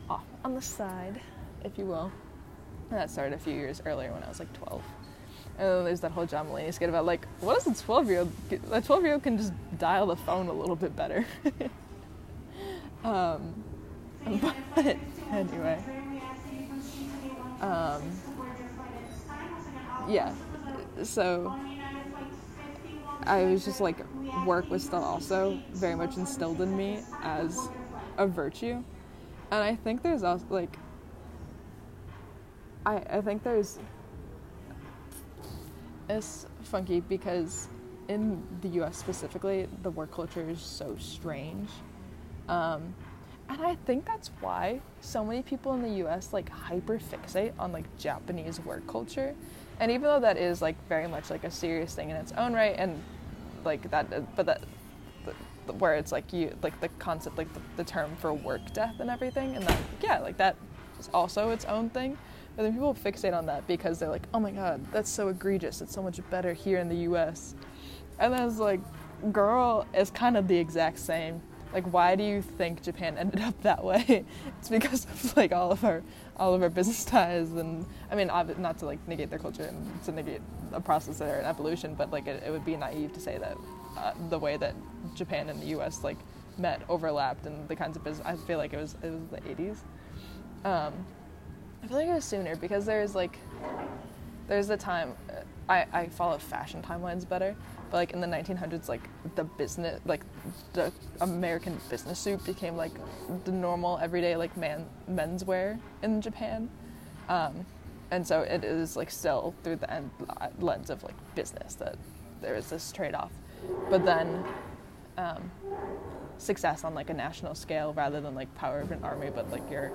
off on the side, if you will. And that started a few years earlier when I was like 12. And then there's that whole John Mulaney skit about like, what is a 12 year old? A 12 year old can just dial the phone a little bit better. um, but anyway, um, yeah. So I was just like, work was still also very much instilled in me as a virtue, and I think there's also like, I I think there's it's funky because in the US specifically, the work culture is so strange. Um, and I think that's why so many people in the US like hyper fixate on like Japanese work culture. And even though that is like very much like a serious thing in its own right, and like that, but that, where it's like you, like the concept, like the, the term for work death and everything, and that, yeah, like that is also its own thing. But then people fixate on that because they're like, oh my god, that's so egregious. It's so much better here in the US. And then it's like, girl, it's kind of the exact same. Like, why do you think Japan ended up that way? It's because of like all of our all of our business ties, and I mean, not to like negate their culture and to negate a process or an evolution, but like it, it would be naive to say that uh, the way that Japan and the U.S. like met overlapped and the kinds of business. I feel like it was it was the 80s. Um, I feel like it was sooner because there's like there's the time I, I follow fashion timelines better but like in the 1900s like the business like the american business suit became like the normal everyday like man menswear in japan. Um, and so it is like still through the end, lens of like business that there is this trade-off. But then um, success on like a national scale rather than like power of an army but like your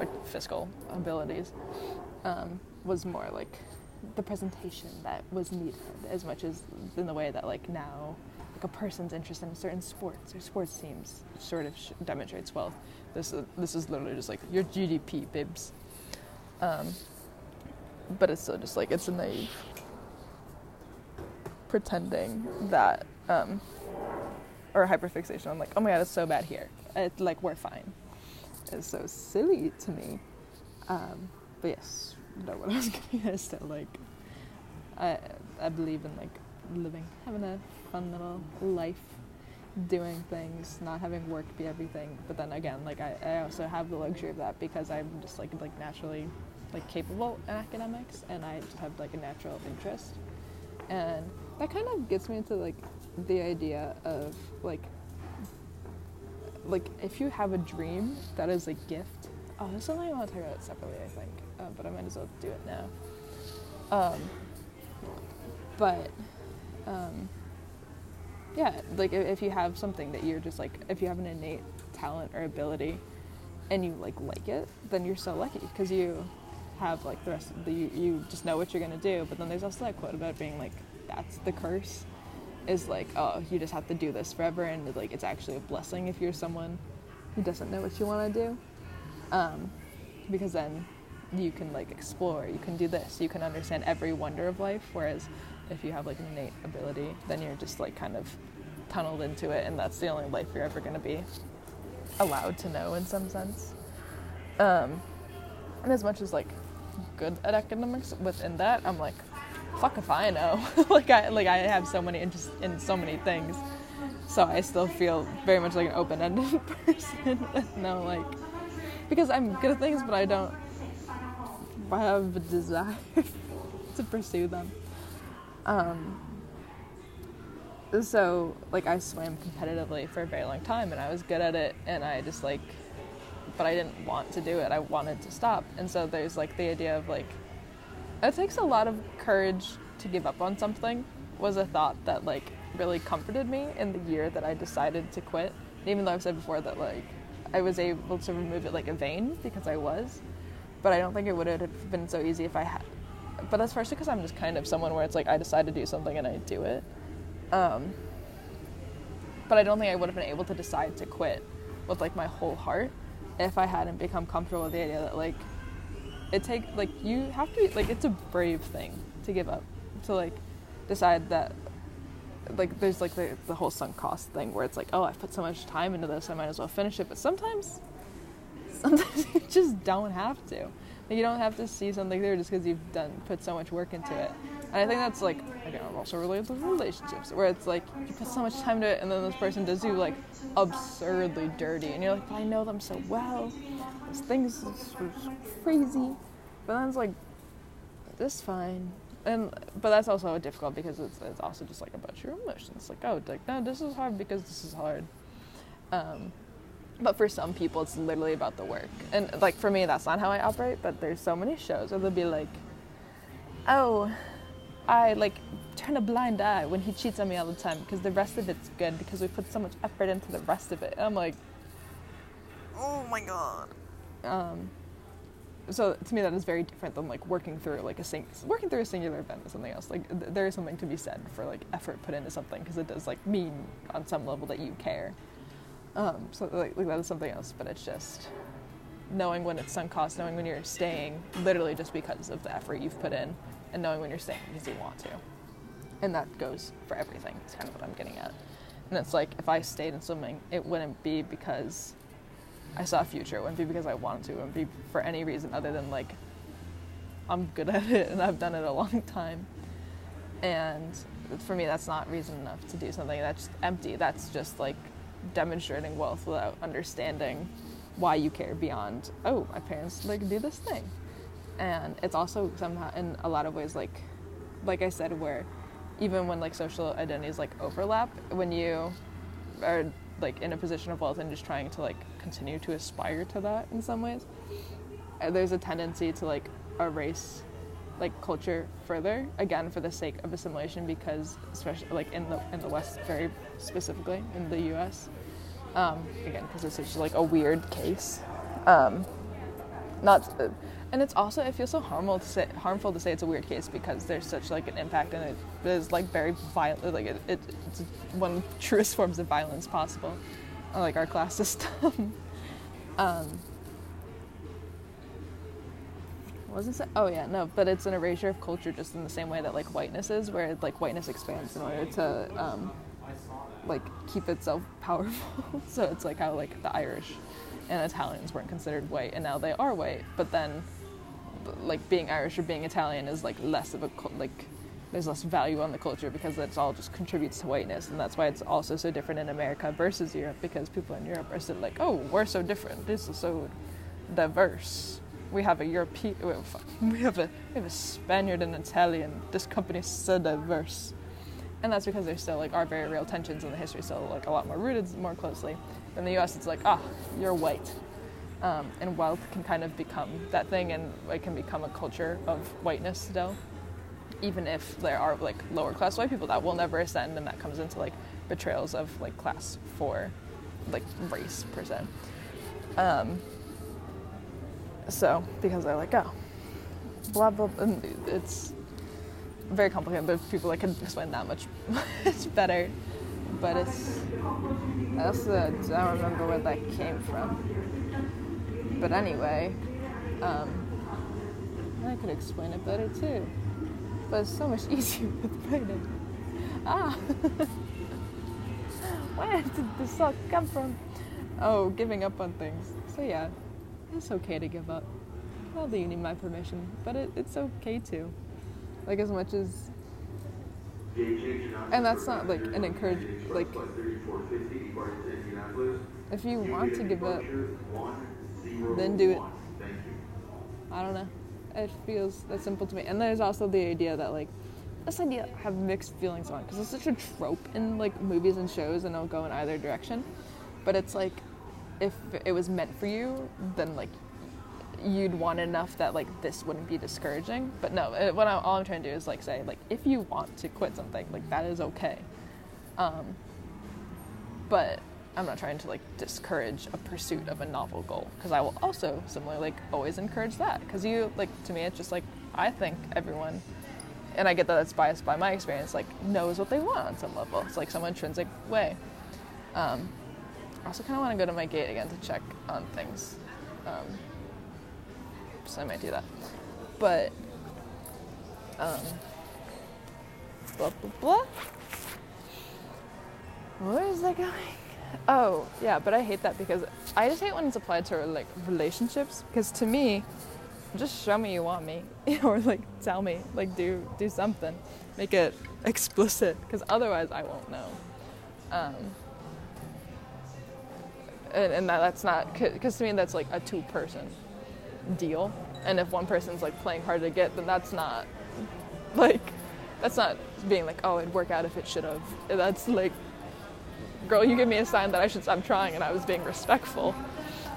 like fiscal abilities um, was more like the presentation that was needed as much as in the way that like now like a person's interest in certain sports or sports teams sort of sh- demonstrates wealth. This is, this is literally just like your gdp bibs um, but it's still just like it's a naive pretending that um, or hyperfixation on like oh my god it's so bad here. It's like we're fine it's so silly to me um, but yes what I was gonna say. Like, I I believe in like living, having a fun little life, doing things, not having work be everything. But then again, like I, I also have the luxury of that because I'm just like like naturally like capable in academics, and I just have like a natural interest, and that kind of gets me into like the idea of like like if you have a dream that is a gift oh there's something i want to talk about separately i think uh, but I might as well do it now. Um, but um, yeah, like if you have something that you're just like, if you have an innate talent or ability, and you like like it, then you're so lucky because you have like the rest of the you, you just know what you're gonna do. But then there's also that quote about being like, that's the curse, is like, oh, you just have to do this forever, and like it's actually a blessing if you're someone who doesn't know what you want to do, um, because then you can like explore, you can do this, you can understand every wonder of life. Whereas if you have like an innate ability, then you're just like kind of tunneled into it, and that's the only life you're ever going to be allowed to know in some sense. Um, and as much as like good at academics within that, I'm like, fuck if I know. like I like I have so many interests in so many things, so I still feel very much like an open-ended person. no, like because I'm good at things, but I don't have a desire to pursue them. Um, so like I swam competitively for a very long time and I was good at it and I just like but I didn't want to do it. I wanted to stop. And so there's like the idea of like it takes a lot of courage to give up on something was a thought that like really comforted me in the year that I decided to quit. Even though I've said before that like I was able to remove it like a vein because I was but I don't think it would have been so easy if I had. But that's partially because I'm just kind of someone where it's like I decide to do something and I do it. Um, but I don't think I would have been able to decide to quit with like my whole heart if I hadn't become comfortable with the idea that like it take like you have to like it's a brave thing to give up to like decide that like there's like the, the whole sunk cost thing where it's like oh I've put so much time into this I might as well finish it but sometimes sometimes you just don't have to. Like you don't have to see something there just because you've done put so much work into it. And I think that's like again also related to relationships where it's like you put so much time into it and then this person does you like absurdly dirty and you're like, but I know them so well. This thing's crazy. But then it's like this fine. And but that's also difficult because it's, it's also just like about your emotions. Like oh like no this is hard because this is hard. Um, but for some people it's literally about the work and like for me that's not how i operate but there's so many shows where they'll be like oh i like turn a blind eye when he cheats on me all the time because the rest of it's good because we put so much effort into the rest of it. And i'm like oh my god. um, so to me that is very different than like working through like a sing- working through a singular event is something else. Like th- there is something to be said for like effort put into something because it does like mean on some level that you care. Um, so like, like that is something else, but it's just knowing when it's sunk cost, knowing when you're staying literally just because of the effort you've put in, and knowing when you're staying because you want to. And that goes for everything. It's kind of what I'm getting at. And it's like if I stayed in swimming, it wouldn't be because I saw a future. It wouldn't be because I wanted to. It wouldn't be for any reason other than like I'm good at it and I've done it a long time. And for me, that's not reason enough to do something that's empty. That's just like demonstrating wealth without understanding why you care beyond oh my parents like do this thing and it's also somehow in a lot of ways like like i said where even when like social identities like overlap when you are like in a position of wealth and just trying to like continue to aspire to that in some ways uh, there's a tendency to like erase like culture further again for the sake of assimilation because especially like in the in the west very specifically in the us um, again because it's such like a weird case. Um, not and it's also it feels so harmful to say harmful to say it's a weird case because there's such like an impact and it is like very violent like it, it, it's one of the truest forms of violence possible like our class system um, wasn't it? Oh yeah, no, but it's an erasure of culture just in the same way that like whiteness is, where like whiteness expands in order to um, like keep itself powerful. so it's like how like the Irish and Italians weren't considered white, and now they are white. But then, like being Irish or being Italian is like less of a like there's less value on the culture because it's all just contributes to whiteness, and that's why it's also so different in America versus Europe because people in Europe are still like, oh, we're so different. This is so diverse we have a European, we have a we have a Spaniard and Italian. This company is so diverse, and that's because there's still like are very real tensions in the history, still like a lot more rooted more closely. In the U.S., it's like ah, you're white, um, and wealth can kind of become that thing, and it can become a culture of whiteness still, even if there are like lower class white people that will never ascend, and that comes into like betrayals of like class for like race per se. Um, so, because they're like, oh, blah, blah, blah and it's very complicated. There's people that can explain that much, much better. But it's, I also don't remember where that came from. But anyway, um, I could explain it better too. But it's so much easier with writing. Ah! Where did this all come from? Oh, giving up on things. So yeah it's okay to give up. That you need my permission, but it, it's okay too. Like as much as, and that's not like an encourage like. If you want to give up, then do it. I don't know. It feels that simple to me. And there's also the idea that like this idea I have mixed feelings on because it's such a trope in like movies and shows, and it'll go in either direction. But it's like if it was meant for you, then like you'd want enough that like this wouldn't be discouraging. But no, it, what I, all I'm trying to do is like say like if you want to quit something, like that is okay. Um, but I'm not trying to like discourage a pursuit of a novel goal because I will also similarly like always encourage that because you like to me it's just like I think everyone and I get that it's biased by my experience like knows what they want on some level. It's like some intrinsic way. Um, I also kind of want to go to my gate again to check on things. Um, so I might do that. But, um, blah, blah, blah. Where is that going? Oh, yeah, but I hate that because I just hate when it's applied to like relationships because to me, just show me you want me or like tell me, like do do something. Make it explicit because otherwise I won't know. Um, and, and that, that's not because to me that's like a two person deal and if one person's like playing hard to get then that's not like that's not being like oh it'd work out if it should have that's like girl you give me a sign that i should stop trying and i was being respectful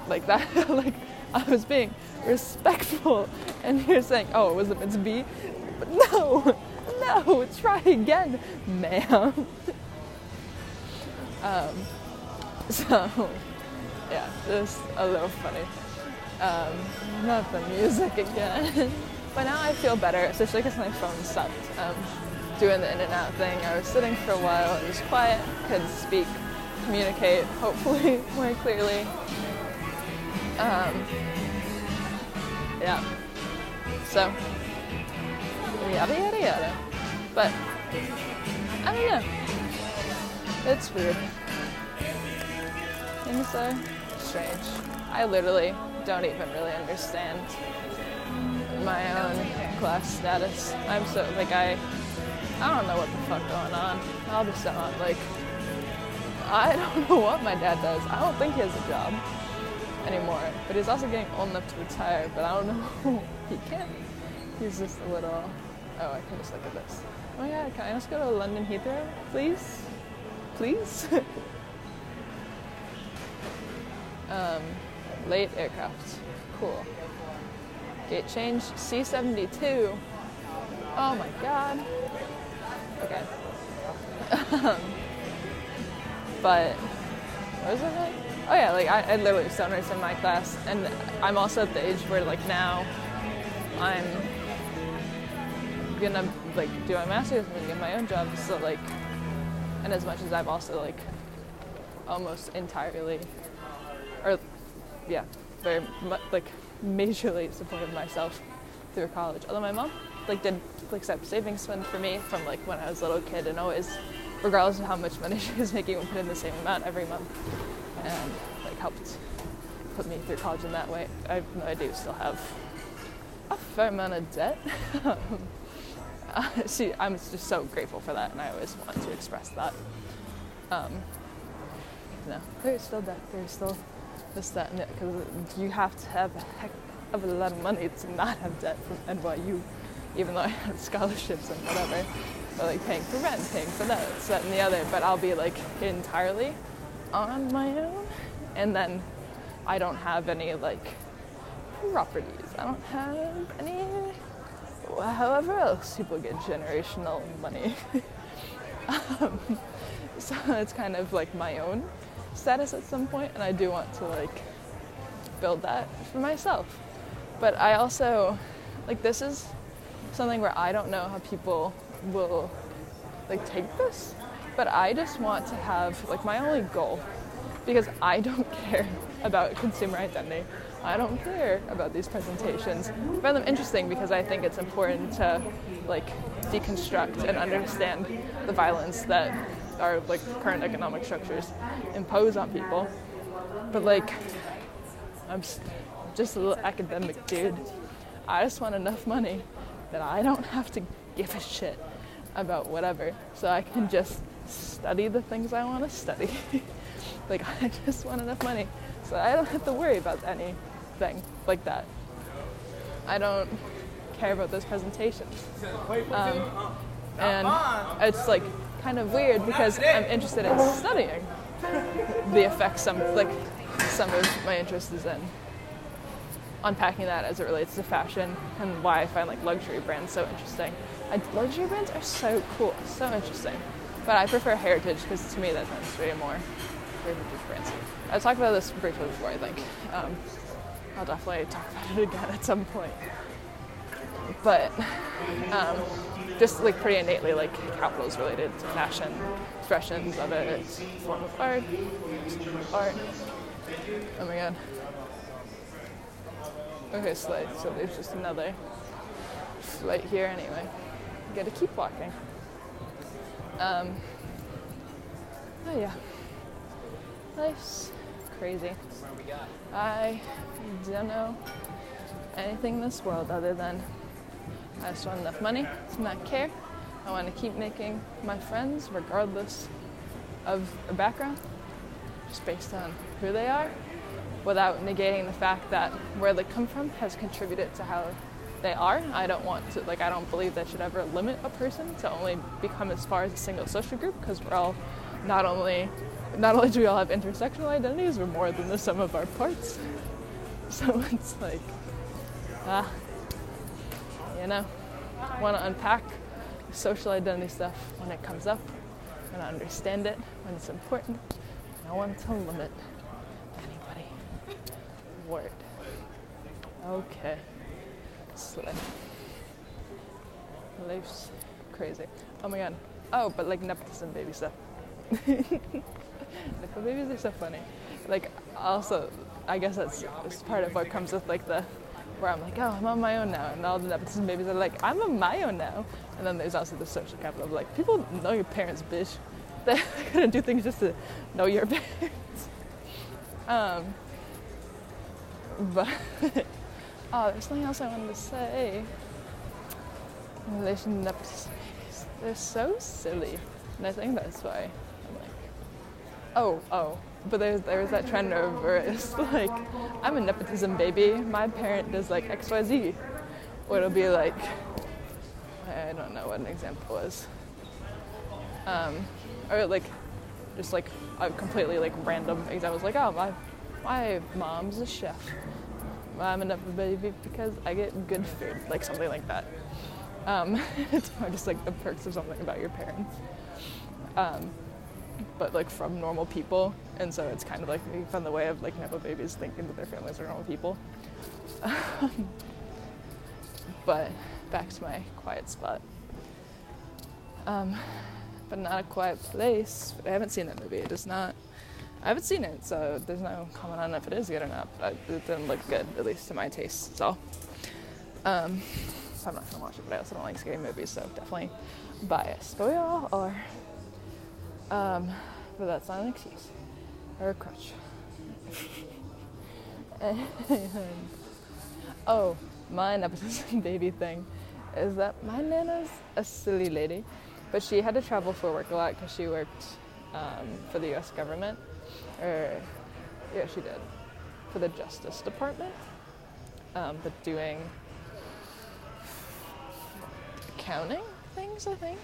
like that like i was being respectful and you're saying oh it wasn't meant to be but no no try again ma'am um, so yeah, just a little funny. Um, not the music again. but now I feel better, especially because my phone sucked. Um, doing the in and out thing. I was sitting for a while, it was quiet, could speak, communicate, hopefully more clearly. Um, yeah. So, yada yada yada. But, I don't know. It's weird. And so, strange. I literally don't even really understand my own class status. I'm so like I I don't know what the fuck going on. I'll just not like I don't know what my dad does. I don't think he has a job anymore. But he's also getting old enough to retire, but I don't know. he can't. He's just a little. Oh, I can just look at this. Oh, yeah, can I just go to London Heathrow, please? Please? um, late aircraft. Cool. Gate change C72. Oh my god. Okay. But what was it like? Oh yeah, like I, I literally stoners in my class, and I'm also at the age where like now I'm gonna like do my master's and get my own job. So like, and as much as I've also like almost entirely, or yeah, very like majorly supported myself through college. Although my mom like did set savings fund for me from like when I was a little kid and always, regardless of how much money she was making, would put in the same amount every month, and like helped put me through college in that way. I I do still have a fair amount of debt. uh, she, I'm just so grateful for that, and I always want to express that. Um, no, there's still debt. There's still this, that, and it, because you have to have a heck of a lot of money to not have debt from NYU, even though I have scholarships and whatever. But like paying for rent, paying for that, this, that, and the other. But I'll be like entirely on my own, and then I don't have any like properties. I don't have any. However else people get generational money. um, so it's kind of like my own status at some point, and I do want to like build that for myself. But I also like this is something where I don't know how people will like take this, but I just want to have like my only goal because I don't care about consumer identity. I don't care about these presentations. I find them interesting because I think it's important to like deconstruct and understand the violence that our like current economic structures impose on people. But like I'm just a little academic dude. I just want enough money that I don't have to give a shit about whatever. So I can just study the things I want to study. like I just want enough money so I don't have to worry about any thing like that. I don't care about those presentations. Um, and it's like kind of weird because I'm interested in studying the effects some like some of my interest is in unpacking that as it relates to fashion and why I find like luxury brands so interesting. And luxury brands are so cool, so interesting. But I prefer heritage because to me that tends to more heritage brands. I talked about this briefly before, I think. Um, I'll definitely talk about it again at some point. But um, just like pretty innately, like capital is related to fashion, expressions of it, form of art, art. Oh my god. Okay, slide. So there's just another flight here anyway. Gotta keep walking. Um, oh yeah. Life's crazy. I don't know anything in this world other than I just want enough money to not care. I want to keep making my friends regardless of their background, just based on who they are, without negating the fact that where they come from has contributed to how they are. I don't want to, like, I don't believe that should ever limit a person to only become as far as a single social group because we're all not only not only do we all have intersectional identities, we're more than the sum of our parts. So it's like, ah, you know, want to unpack social identity stuff when it comes up, want to understand it when it's important. and I want to limit. Word. Okay. Slip. Life's crazy. Oh my god. Oh, but like nepotism baby stuff. Nipple babies are so funny. Like also, I guess that's, that's part of what comes with like the where I'm like, oh, I'm on my own now, and all the nepotism babies are like, I'm on my own now. And then there's also the social capital of like, people know your parents, bitch. They're gonna do things just to know your parents. Um, but oh, there's something else I wanted to say in relation to. They're so silly, and I think that's why I'm Like Oh, oh. But there's there's that trend where it's like, I'm a nepotism baby. My parent does like X Y Z. Or it'll be like, I don't know what an example is. Um, or like, just like a completely like random examples. Like, oh my, my mom's a chef. I'm a nepo baby because I get good food, like something like that. Um, it's more just like the perks of something about your parents. Um, but like from normal people, and so it's kind of like we the way of like nepo babies thinking that their families are normal people. but back to my quiet spot. Um, but not a quiet place. I haven't seen that movie. It is not. I haven't seen it, so there's no comment on if it is good or not. But it didn't look good, at least to my taste. So, um, so I'm not gonna watch it. But I also don't like scary movies, so definitely biased. But we all are. Um, but that's not an excuse or a crutch. and, oh, my nepotism baby thing is that my nana's a silly lady, but she had to travel for work a lot because she worked um, for the U.S. government, or yeah, she did. For the Justice Department, um, but doing accounting things, I think.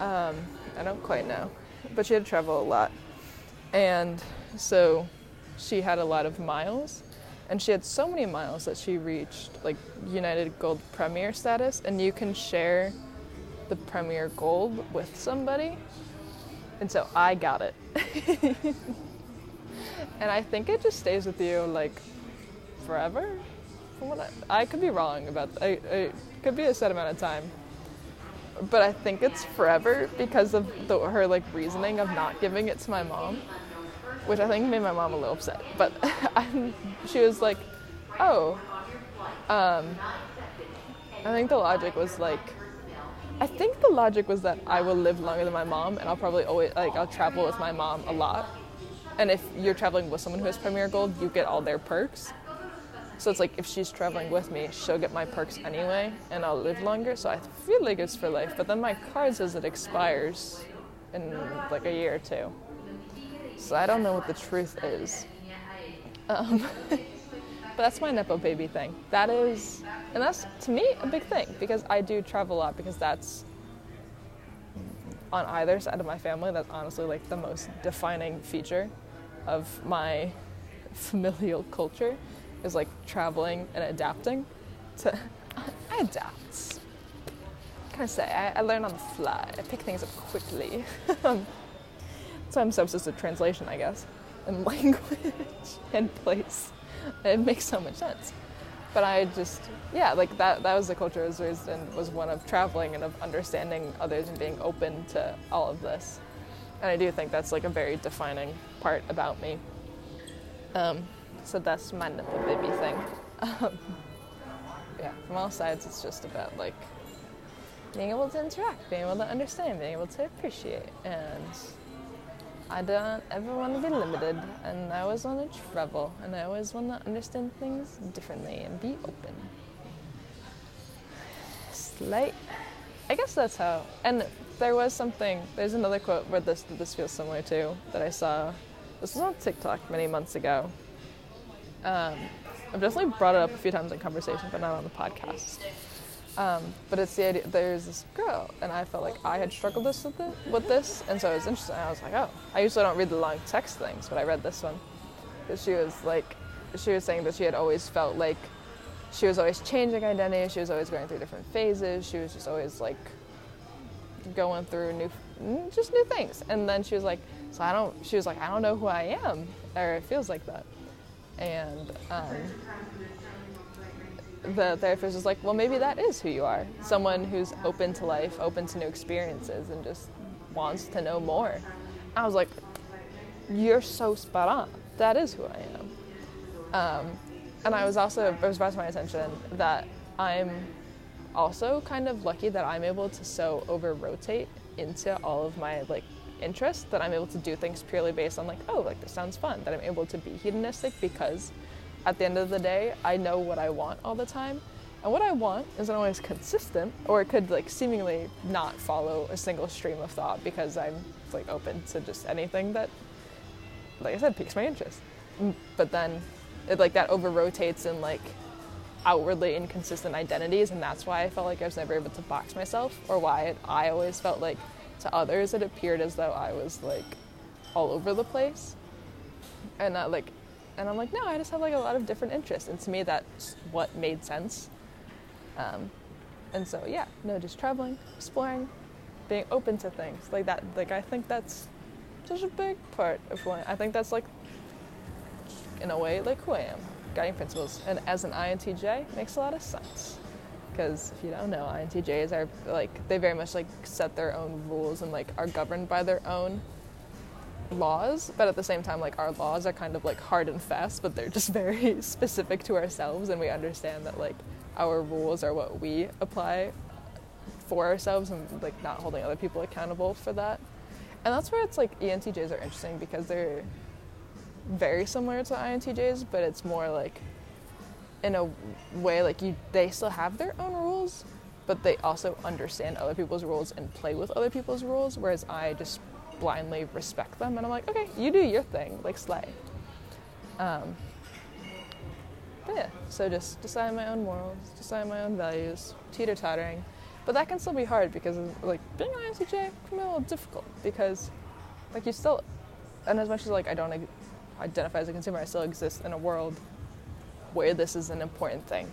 Um, I don't quite know, but she had to travel a lot, and so she had a lot of miles. And she had so many miles that she reached like United Gold Premier status, and you can share the Premier Gold with somebody. And so I got it. and I think it just stays with you like forever. I, I could be wrong about I, it could be a set amount of time. But I think it's forever because of the, her like reasoning of not giving it to my mom which I think made my mom a little upset. But she was like, "Oh, um, I think the logic was like, I think the logic was that I will live longer than my mom, and I'll probably always like I'll travel with my mom a lot. And if you're traveling with someone who has Premier Gold, you get all their perks. So it's like if she's traveling with me, she'll get my perks anyway, and I'll live longer. So I feel like it's for life. But then my card says it expires in like a year or two. So I don't know what the truth is. Um, that's my Nepo baby thing. That is, and that's to me a big thing because I do travel a lot because that's on either side of my family, that's honestly like the most defining feature of my familial culture is like traveling and adapting to I adapt. Can I say I, I learn on the fly. I pick things up quickly. So I'm substitute translation, I guess, and language and place. It makes so much sense. But I just, yeah, like that, that was the culture I was raised in, was one of traveling and of understanding others and being open to all of this. And I do think that's like a very defining part about me. Um, so that's my Nepo baby thing. Um, yeah, from all sides, it's just about like being able to interact, being able to understand, being able to appreciate, and I don't ever want to be limited, and I always want to travel, and I always want to understand things differently and be open. Slight. I guess that's how. And there was something. There's another quote where this this feels similar to that I saw. This was on TikTok many months ago. Um, I've definitely brought it up a few times in conversation, but not on the podcast. Um, but it's the idea. There's this girl, and I felt like I had struggled this with, it, with this, and so it was interesting. I was like, oh, I usually don't read the long text things, but I read this one because she was like, she was saying that she had always felt like she was always changing identity. She was always going through different phases. She was just always like going through new, just new things. And then she was like, so I don't. She was like, I don't know who I am, or it feels like that. And um, the therapist was like, well, maybe that is who you are. Someone who's open to life, open to new experiences, and just wants to know more. I was like, you're so spot on. That is who I am. Um, and I was also, it was brought to my attention that I'm also kind of lucky that I'm able to so over rotate into all of my like interests that I'm able to do things purely based on like, oh, like this sounds fun. That I'm able to be hedonistic because at the end of the day, I know what I want all the time. And what I want isn't always consistent, or it could like seemingly not follow a single stream of thought because I'm like open to just anything that, like I said, piques my interest. Mm, but then, it like that over rotates in like outwardly inconsistent identities, and that's why I felt like I was never able to box myself, or why it, I always felt like to others it appeared as though I was like all over the place, and not like, and I'm like, no, I just have like a lot of different interests, and to me that's what made sense. Um, and so yeah, no, just traveling, exploring, being open to things like that. Like I think that's such a big part of who I, I think that's like, in a way, like who I am guiding principles. And as an INTJ, makes a lot of sense. Because if you don't know, INTJs are like they very much like set their own rules and like are governed by their own laws. But at the same time, like our laws are kind of like hard and fast, but they're just very specific to ourselves, and we understand that like our rules are what we apply for ourselves, and like not holding other people accountable for that. And that's where it's like ENTJs are interesting because they're very similar to INTJs, but it's more like in a way like you they still have their own rules, but they also understand other people's rules and play with other people's rules, whereas I just blindly respect them and I'm like, okay, you do your thing, like slay. Um, but yeah, so just decide my own morals, decide my own values, teeter tottering. But that can still be hard because like being an INTJ can be a little difficult because like you still, and as much as like I don't identify as a consumer, I still exist in a world where this is an important thing.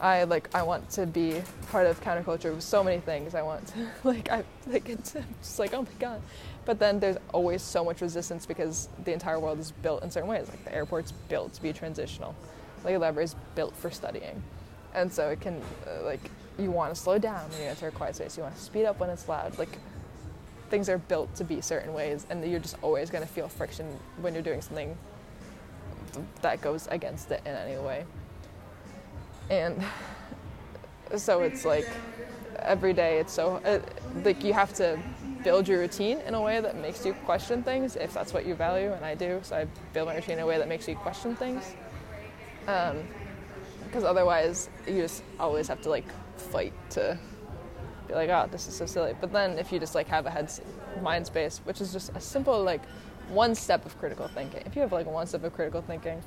I like I want to be part of counterculture with so many things. I want to like I like it's just like oh my god. But then there's always so much resistance because the entire world is built in certain ways. Like the airport's built to be transitional. Like a library is built for studying. And so it can uh, like you want to slow down when you enter a quiet space. You want to speed up when it's loud. Like things are built to be certain ways, and you're just always going to feel friction when you're doing something that goes against it in any way. And so it's like every day, it's so it, like you have to build your routine in a way that makes you question things if that's what you value, and I do. So I build my routine in a way that makes you question things. Because um, otherwise, you just always have to like fight to be like, oh, this is so silly. But then if you just like have a head mind space, which is just a simple like one step of critical thinking. If you have like one step of critical thinking,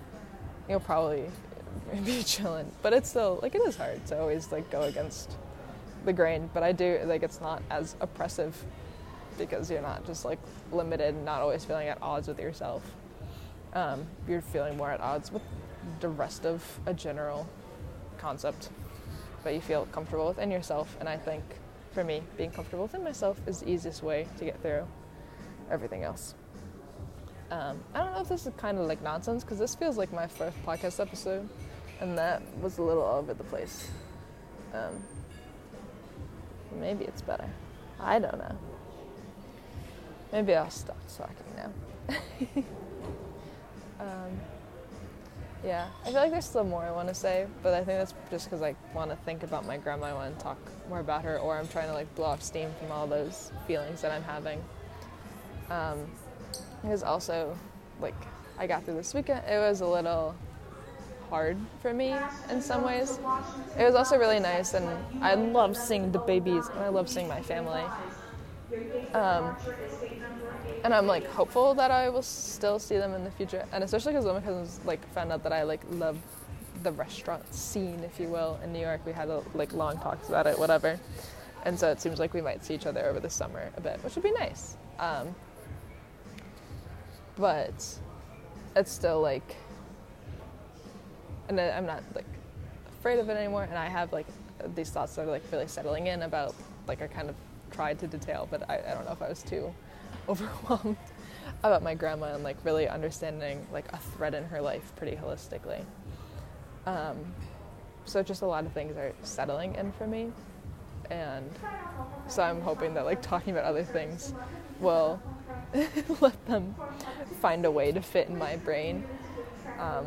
you'll probably be chilling. But it's still like it is hard to always like go against the grain. But I do like it's not as oppressive because you're not just like limited, not always feeling at odds with yourself. Um, you're feeling more at odds with the rest of a general concept, but you feel comfortable within yourself. And I think for me, being comfortable within myself is the easiest way to get through everything else. Um, I don't know if this is kind of like nonsense because this feels like my first podcast episode, and that was a little all over the place. Um, maybe it's better. I don't know. Maybe I'll stop talking now. um, yeah, I feel like there's still more I want to say, but I think that's just because I want to think about my grandma. I want to talk more about her, or I'm trying to like blow off steam from all those feelings that I'm having. Um, because also, like, I got through this weekend. It was a little hard for me in some ways. It was also really nice, and I love seeing the babies, and I love seeing my family. Um, and I'm like hopeful that I will still see them in the future, and especially because one of my cousins like found out that I like love the restaurant scene, if you will, in New York. We had a, like long talks about it, whatever, and so it seems like we might see each other over the summer a bit, which would be nice. Um, but it's still like, and I'm not like afraid of it anymore, and I have like these thoughts that are like really settling in about like I kind of tried to detail, but I, I don't know if I was too overwhelmed about my grandma and like really understanding like a thread in her life pretty holistically. Um, so just a lot of things are settling in for me, and so I'm hoping that like talking about other things will let them find a way to fit in my brain. Um,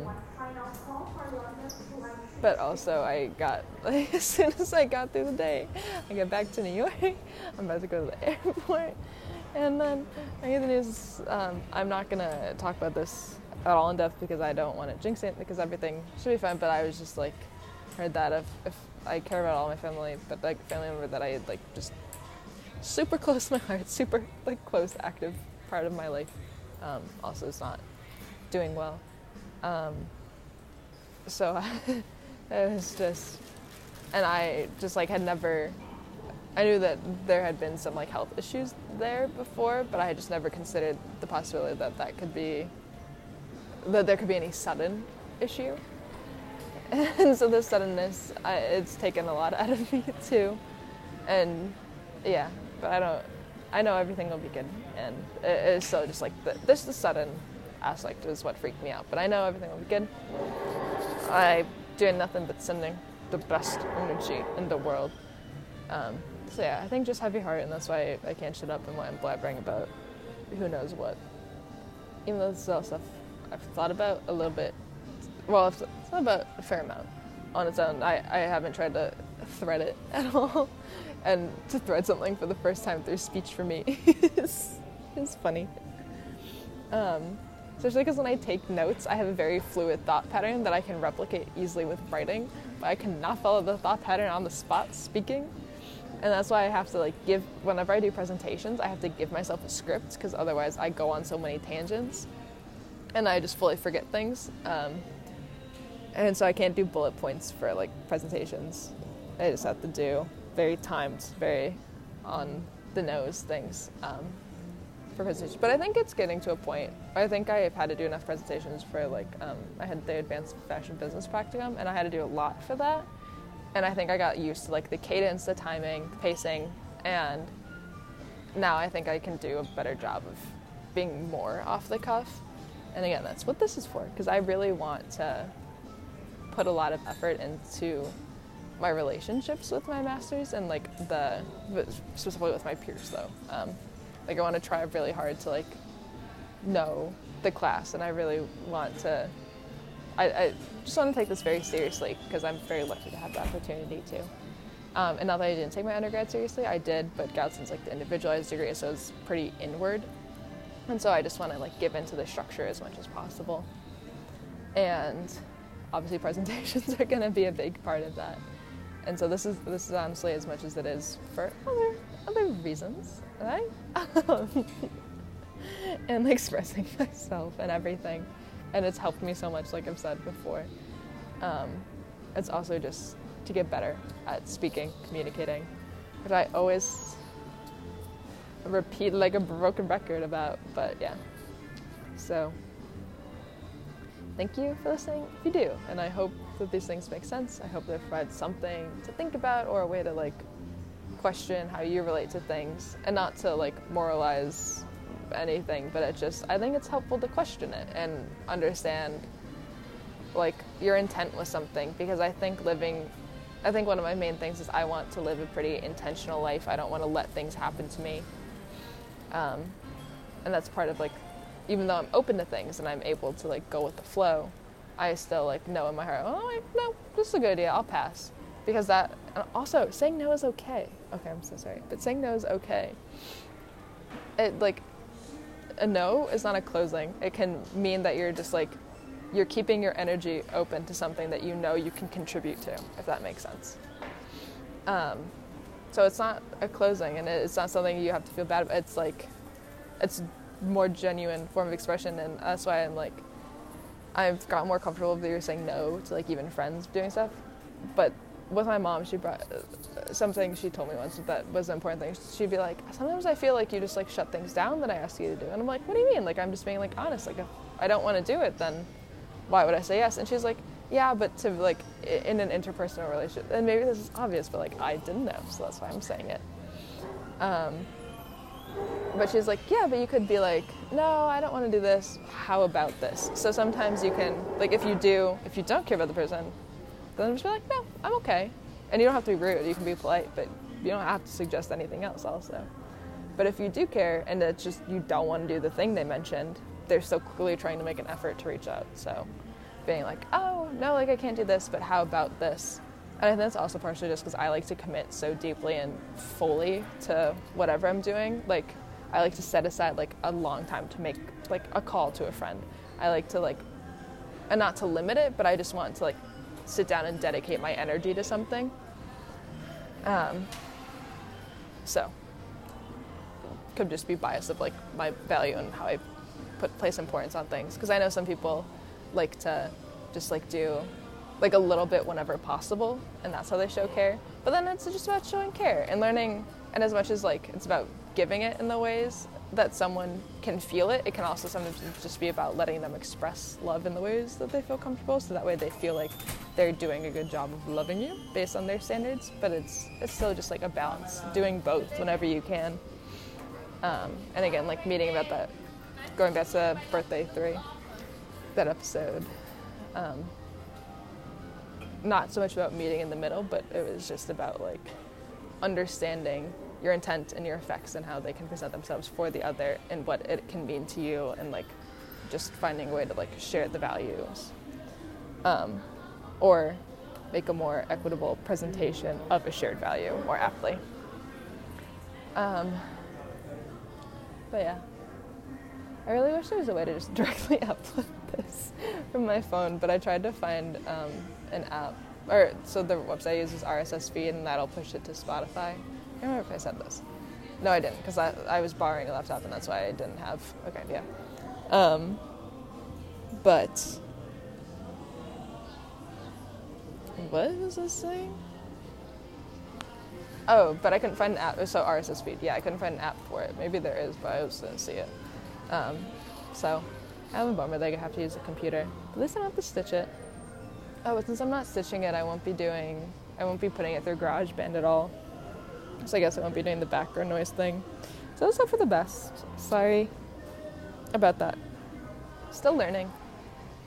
but also, I got like, as soon as I got through the day, I get back to New York. I'm about to go to the airport, and then I get the news. Um, I'm not gonna talk about this at all in depth because I don't want to jinx it because everything should be fine. But I was just like, heard that if, if I care about all my family, but like family member that I had like just super close to my heart, super like close, active part of my life, um, also is not doing well. Um, so it was just, and I just like had never. I knew that there had been some like health issues there before, but I had just never considered the possibility that that could be that there could be any sudden issue. And so the suddenness, I, it's taken a lot out of me too. And yeah, but I don't. I know everything will be good, and it, it's so just like the, this the sudden aspect is what freaked me out. But I know everything will be good. I doing nothing but sending the best energy in the world. Um, so yeah, I think just heavy heart, and that's why I can't shut up and why I'm blabbering about who knows what. Even though this is all stuff I've thought about a little bit. Well, it's thought about a fair amount on its own. I, I haven't tried to thread it at all, and to thread something for the first time through speech for me is is funny. Um, especially because when I take notes, I have a very fluid thought pattern that I can replicate easily with writing, but I cannot follow the thought pattern on the spot speaking. And that's why I have to like give whenever I do presentations, I have to give myself a script because otherwise I go on so many tangents, and I just fully forget things. Um, and so I can't do bullet points for like presentations. I just have to do very timed, very on the nose things. Um, for presentations. But I think it's getting to a point. I think I've had to do enough presentations for like um, I had the advanced fashion business practicum, and I had to do a lot for that. And I think I got used to like the cadence, the timing, the pacing, and now I think I can do a better job of being more off the cuff. And again, that's what this is for because I really want to put a lot of effort into my relationships with my masters and like the specifically with my peers though. Um, like I want to try really hard to like know the class, and I really want to. I, I just want to take this very seriously because I'm very lucky to have the opportunity to. Um, and not that I didn't take my undergrad seriously, I did, but Gallatin's like the individualized degree, so it's pretty inward. And so I just want to like give into the structure as much as possible. And obviously presentations are going to be a big part of that. And so this is this is honestly as much as it is for other other reasons, right? and expressing myself and everything. And it's helped me so much, like I've said before. Um, it's also just to get better at speaking, communicating, which I always repeat like a broken record about, but yeah. So, thank you for listening if you do. And I hope that these things make sense. I hope they provide something to think about or a way to like question how you relate to things and not to like moralize anything, but it just I think it's helpful to question it and understand like your intent with something because I think living I think one of my main things is I want to live a pretty intentional life. I don't want to let things happen to me. Um, and that's part of like even though I'm open to things and I'm able to like go with the flow, I still like know in my heart, oh no, this is a good idea, I'll pass. Because that also saying no is okay. Okay i'm so sorry but saying no is okay. It like a no is not a closing. It can mean that you're just like you're keeping your energy open to something that you know you can contribute to if that makes sense. Um, so it's not a closing and it's not something you have to feel bad about. It's like it's more genuine form of expression and that's why i'm like i've gotten more comfortable with you saying no to like even friends doing stuff but with my mom, she brought uh, something she told me once that was an important thing. She'd be like, sometimes I feel like you just like shut things down that I ask you to do, and I'm like, what do you mean? Like I'm just being like honest. Like if I don't want to do it, then why would I say yes? And she's like, yeah, but to like in an interpersonal relationship, and maybe this is obvious, but like I didn't know, so that's why I'm saying it. Um, but she's like, yeah, but you could be like, no, I don't want to do this. How about this? So sometimes you can, like, if you do, if you don't care about the person, then just be like, no, I'm okay. And you don't have to be rude, you can be polite, but you don't have to suggest anything else also. But if you do care and it's just you don't want to do the thing they mentioned, they're so clearly trying to make an effort to reach out. So being like, oh, no, like I can't do this, but how about this? And I think that's also partially just because I like to commit so deeply and fully to whatever I'm doing. Like, I like to set aside like a long time to make like a call to a friend. I like to like, and not to limit it, but I just want to like sit down and dedicate my energy to something. Um, so could just be bias of like my value and how I put place importance on things because I know some people like to just like do like a little bit whenever possible and that's how they show care. But then it's just about showing care and learning and as much as like it's about giving it in the ways that someone can feel it it can also sometimes just be about letting them express love in the ways that they feel comfortable so that way they feel like they're doing a good job of loving you based on their standards. But it's it's still just like a balance doing both whenever you can. Um, and again like meeting about that going back to birthday three that episode um, not so much about meeting in the middle, but it was just about like understanding your intent and your effects and how they can present themselves for the other and what it can mean to you and like just finding a way to like share the values um, or make a more equitable presentation of a shared value more aptly. Um, but yeah. I really wish there was a way to just directly upload this from my phone but i tried to find um, an app, or so the website uses RSS feed, and that'll push it to Spotify. I don't remember if I said this. No, I didn't, because I, I was borrowing a laptop, and that's why I didn't have. Okay, yeah. Um, but what was this saying? Oh, but I couldn't find an app. So RSS feed. Yeah, I couldn't find an app for it. Maybe there is, but I just didn't see it. Um, so I'm a bummer that I have to use a computer. At least I don't have to stitch it. Oh, since I'm not stitching it, I won't be doing, I won't be putting it through GarageBand at all. So I guess I won't be doing the background noise thing. So let's hope for the best. Sorry about that. Still learning,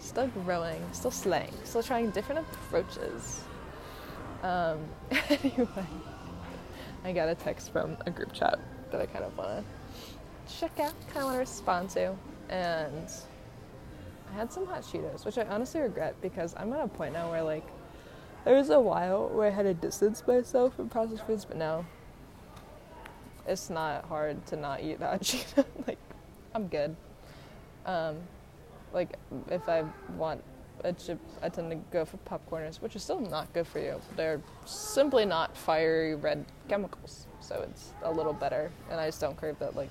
still growing, still slaying, still trying different approaches. Um, anyway, I got a text from a group chat that I kind of want to check out, kind of want to respond to, and I had some hot Cheetos, which I honestly regret because I'm at a point now where like there was a while where I had to distance myself from processed foods, but now it's not hard to not eat that Cheetos. like I'm good. Um, like if I want a chip, I tend to go for popcorners, which is still not good for you. They're simply not fiery red chemicals, so it's a little better, and I just don't crave that like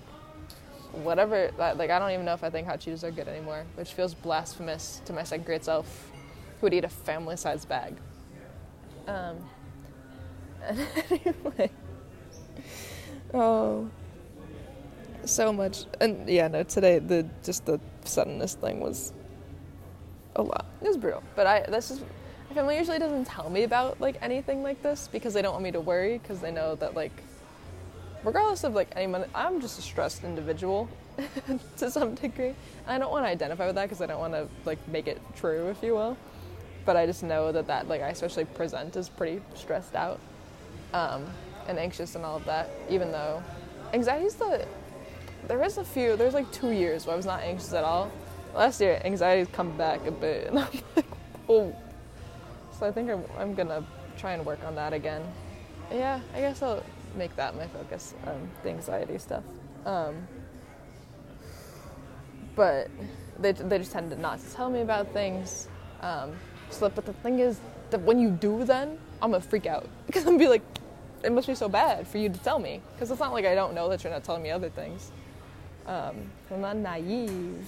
whatever. Like I don't even know if I think hot Cheetos are good anymore, which feels blasphemous to my second grade self, who would eat a family-sized bag. Um. Anyway. Oh. So much, and yeah, no. Today, the just the suddenness thing was a lot. It was brutal, but I this is my family usually doesn't tell me about like anything like this because they don't want me to worry because they know that like regardless of like anyone, I'm just a stressed individual to some degree. I don't want to identify with that because I don't want to like make it true, if you will. But I just know that that like I especially present as pretty stressed out um, and anxious and all of that. Even though anxiety is the there is a few there's like two years where I was not anxious at all. Last year anxiety's come back a bit, and I'm like, oh. So I think I'm, I'm gonna try and work on that again. Yeah, I guess I'll make that my focus, um, the anxiety stuff. Um, but they, they just tend to not tell me about things. Um, so, but the thing is that when you do, then I'm gonna freak out because I'm gonna be like, it must be so bad for you to tell me because it's not like I don't know that you're not telling me other things. Um, I'm not naive,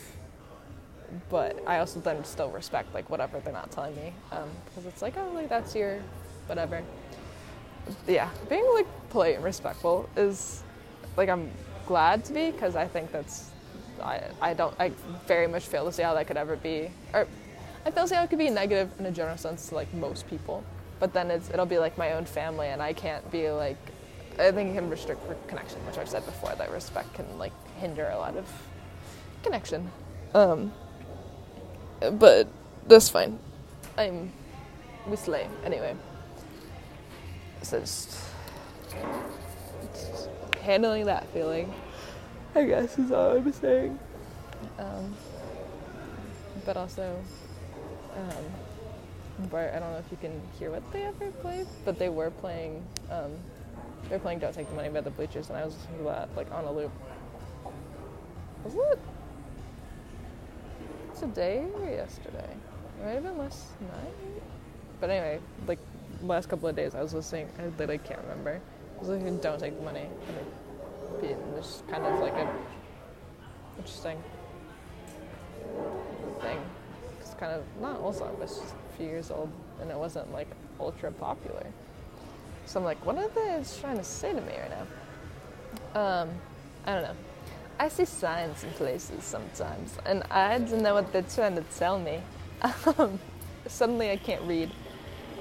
but I also then still respect like whatever they're not telling me because um, it's like oh like that's your whatever yeah, being like polite and respectful is like I'm glad to be because I think that's I I don't I very much fail to see how that could ever be or I fail to see how it could be negative in a general sense to like most people. But then it's it'll be like my own family and I can't be like I think it can restrict connection, which I've said before that respect can like hinder a lot of connection. Um, but that's fine. I'm we slay anyway. So just, just handling that feeling, I guess, is all I'm saying. Um, but also, um, but I don't know if you can hear what they ever played, but they were playing. Um, they were playing "Don't Take the Money" by the Bleachers, and I was listening to that like on a loop. Was it today or yesterday? It might have been last night. But anyway, like last couple of days, I was listening. I literally can't remember. I was listening to "Don't Take the Money" and it just kind of like a interesting thing. It's kind of not song, but it's just a few years old, and it wasn't like ultra popular. So I'm like, what are they trying to say to me right now? Um, I don't know. I see signs in places sometimes, and I don't know what they're trying to tell me. Um, suddenly I can't read.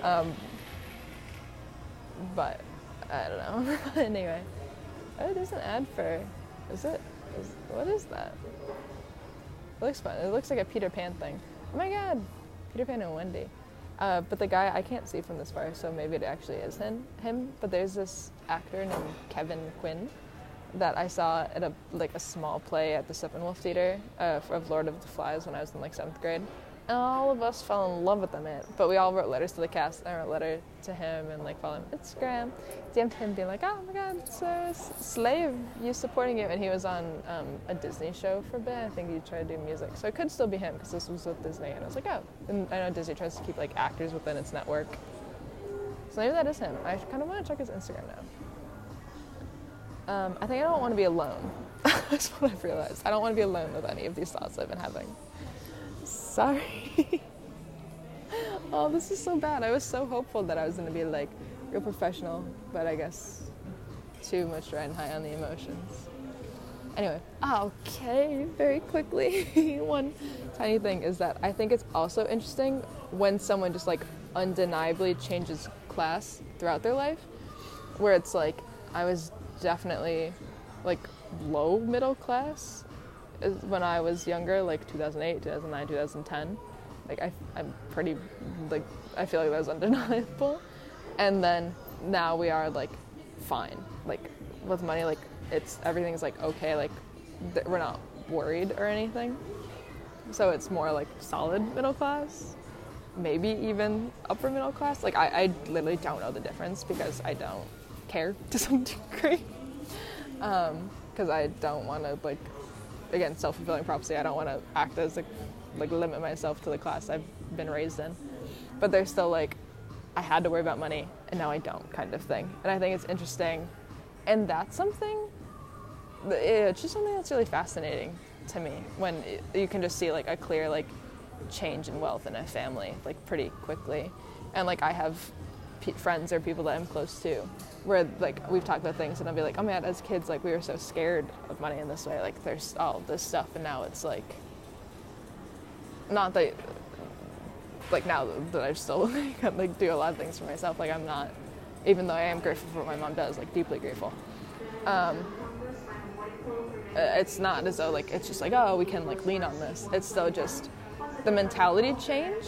Um, but I don't know. anyway, oh, there's an ad for. Is it? Is, what is that? It looks fun. It looks like a Peter Pan thing. Oh my god, Peter Pan and Wendy. Uh, but the guy I can't see from this far, so maybe it actually is him. Him. But there's this actor named Kevin Quinn that I saw at a like a small play at the Steppenwolf Theater uh, of Lord of the Flies when I was in like seventh grade. All of us fell in love with the man. But we all wrote letters to the cast. I wrote a letter to him and like followed him on Instagram. DM'd him being like, oh my god, a slave, you supporting him And he was on um, a Disney show for a bit. I think he tried to do music. So it could still be him because this was with Disney. And I was like, oh. And I know Disney tries to keep like actors within its network. So maybe that is him. I kind of want to check his Instagram now. Um, I think I don't want to be alone. That's what I've realized. I don't want to be alone with any of these thoughts I've been having. Sorry. oh, this is so bad. I was so hopeful that I was going to be like real professional, but I guess too much riding high on the emotions. Anyway, okay, very quickly. One tiny thing is that I think it's also interesting when someone just like undeniably changes class throughout their life, where it's like I was definitely like low middle class when I was younger, like 2008, 2009, 2010. Like I, I'm pretty like I feel like that was undeniable. And then now we are like fine, like with money, like it's everything's like okay, like th- we're not worried or anything. So it's more like solid middle class, maybe even upper middle class. Like I, I literally don't know the difference because I don't care to some degree. Because um, I don't want to like, again, self-fulfilling prophecy. I don't want to act as a, like limit myself to the class I've been raised in. But there's still like, I had to worry about money and now I don't kind of thing. And I think it's interesting, and that's something. It's just something that's really fascinating to me when you can just see like a clear like change in wealth in a family like pretty quickly and like i have friends or people that I'm close to, where like we've talked about things and I'll be like, oh man, as kids, like we were so scared of money in this way. Like there's all this stuff, and now it's like, not that, like now that I've still like like do a lot of things for myself. Like I'm not, even though I am grateful for what my mom does, like deeply grateful. Um, it's not as though like it's just like oh we can like lean on this. It's still just the mentality change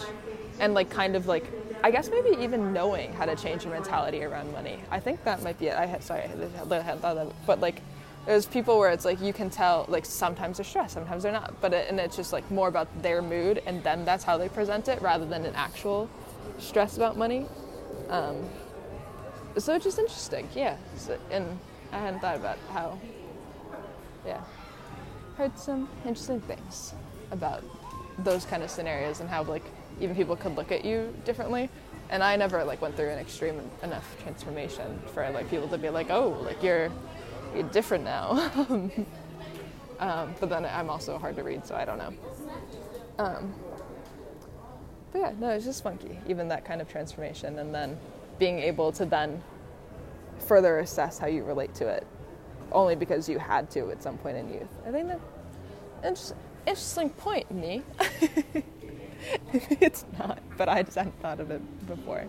and like kind of like I guess maybe even knowing how to change your mentality around money. I think that might be it. I had, sorry, I hadn't thought of it, but like there's people where it's like you can tell like sometimes they're stressed, sometimes they're not, but it, and it's just like more about their mood and then that's how they present it rather than an actual stress about money. Um, so it's just interesting, yeah. So, and I hadn't thought about how, yeah, heard some interesting things about those kind of scenarios and how like even people could look at you differently. And I never like went through an extreme enough transformation for like people to be like, oh, like you're, you're different now. um, but then I'm also hard to read, so I don't know. Um, but yeah, no, it's just funky, even that kind of transformation, and then being able to then further assess how you relate to it, only because you had to at some point in youth. I think that interesting, interesting point, me. it's not, but I just hadn't thought of it before.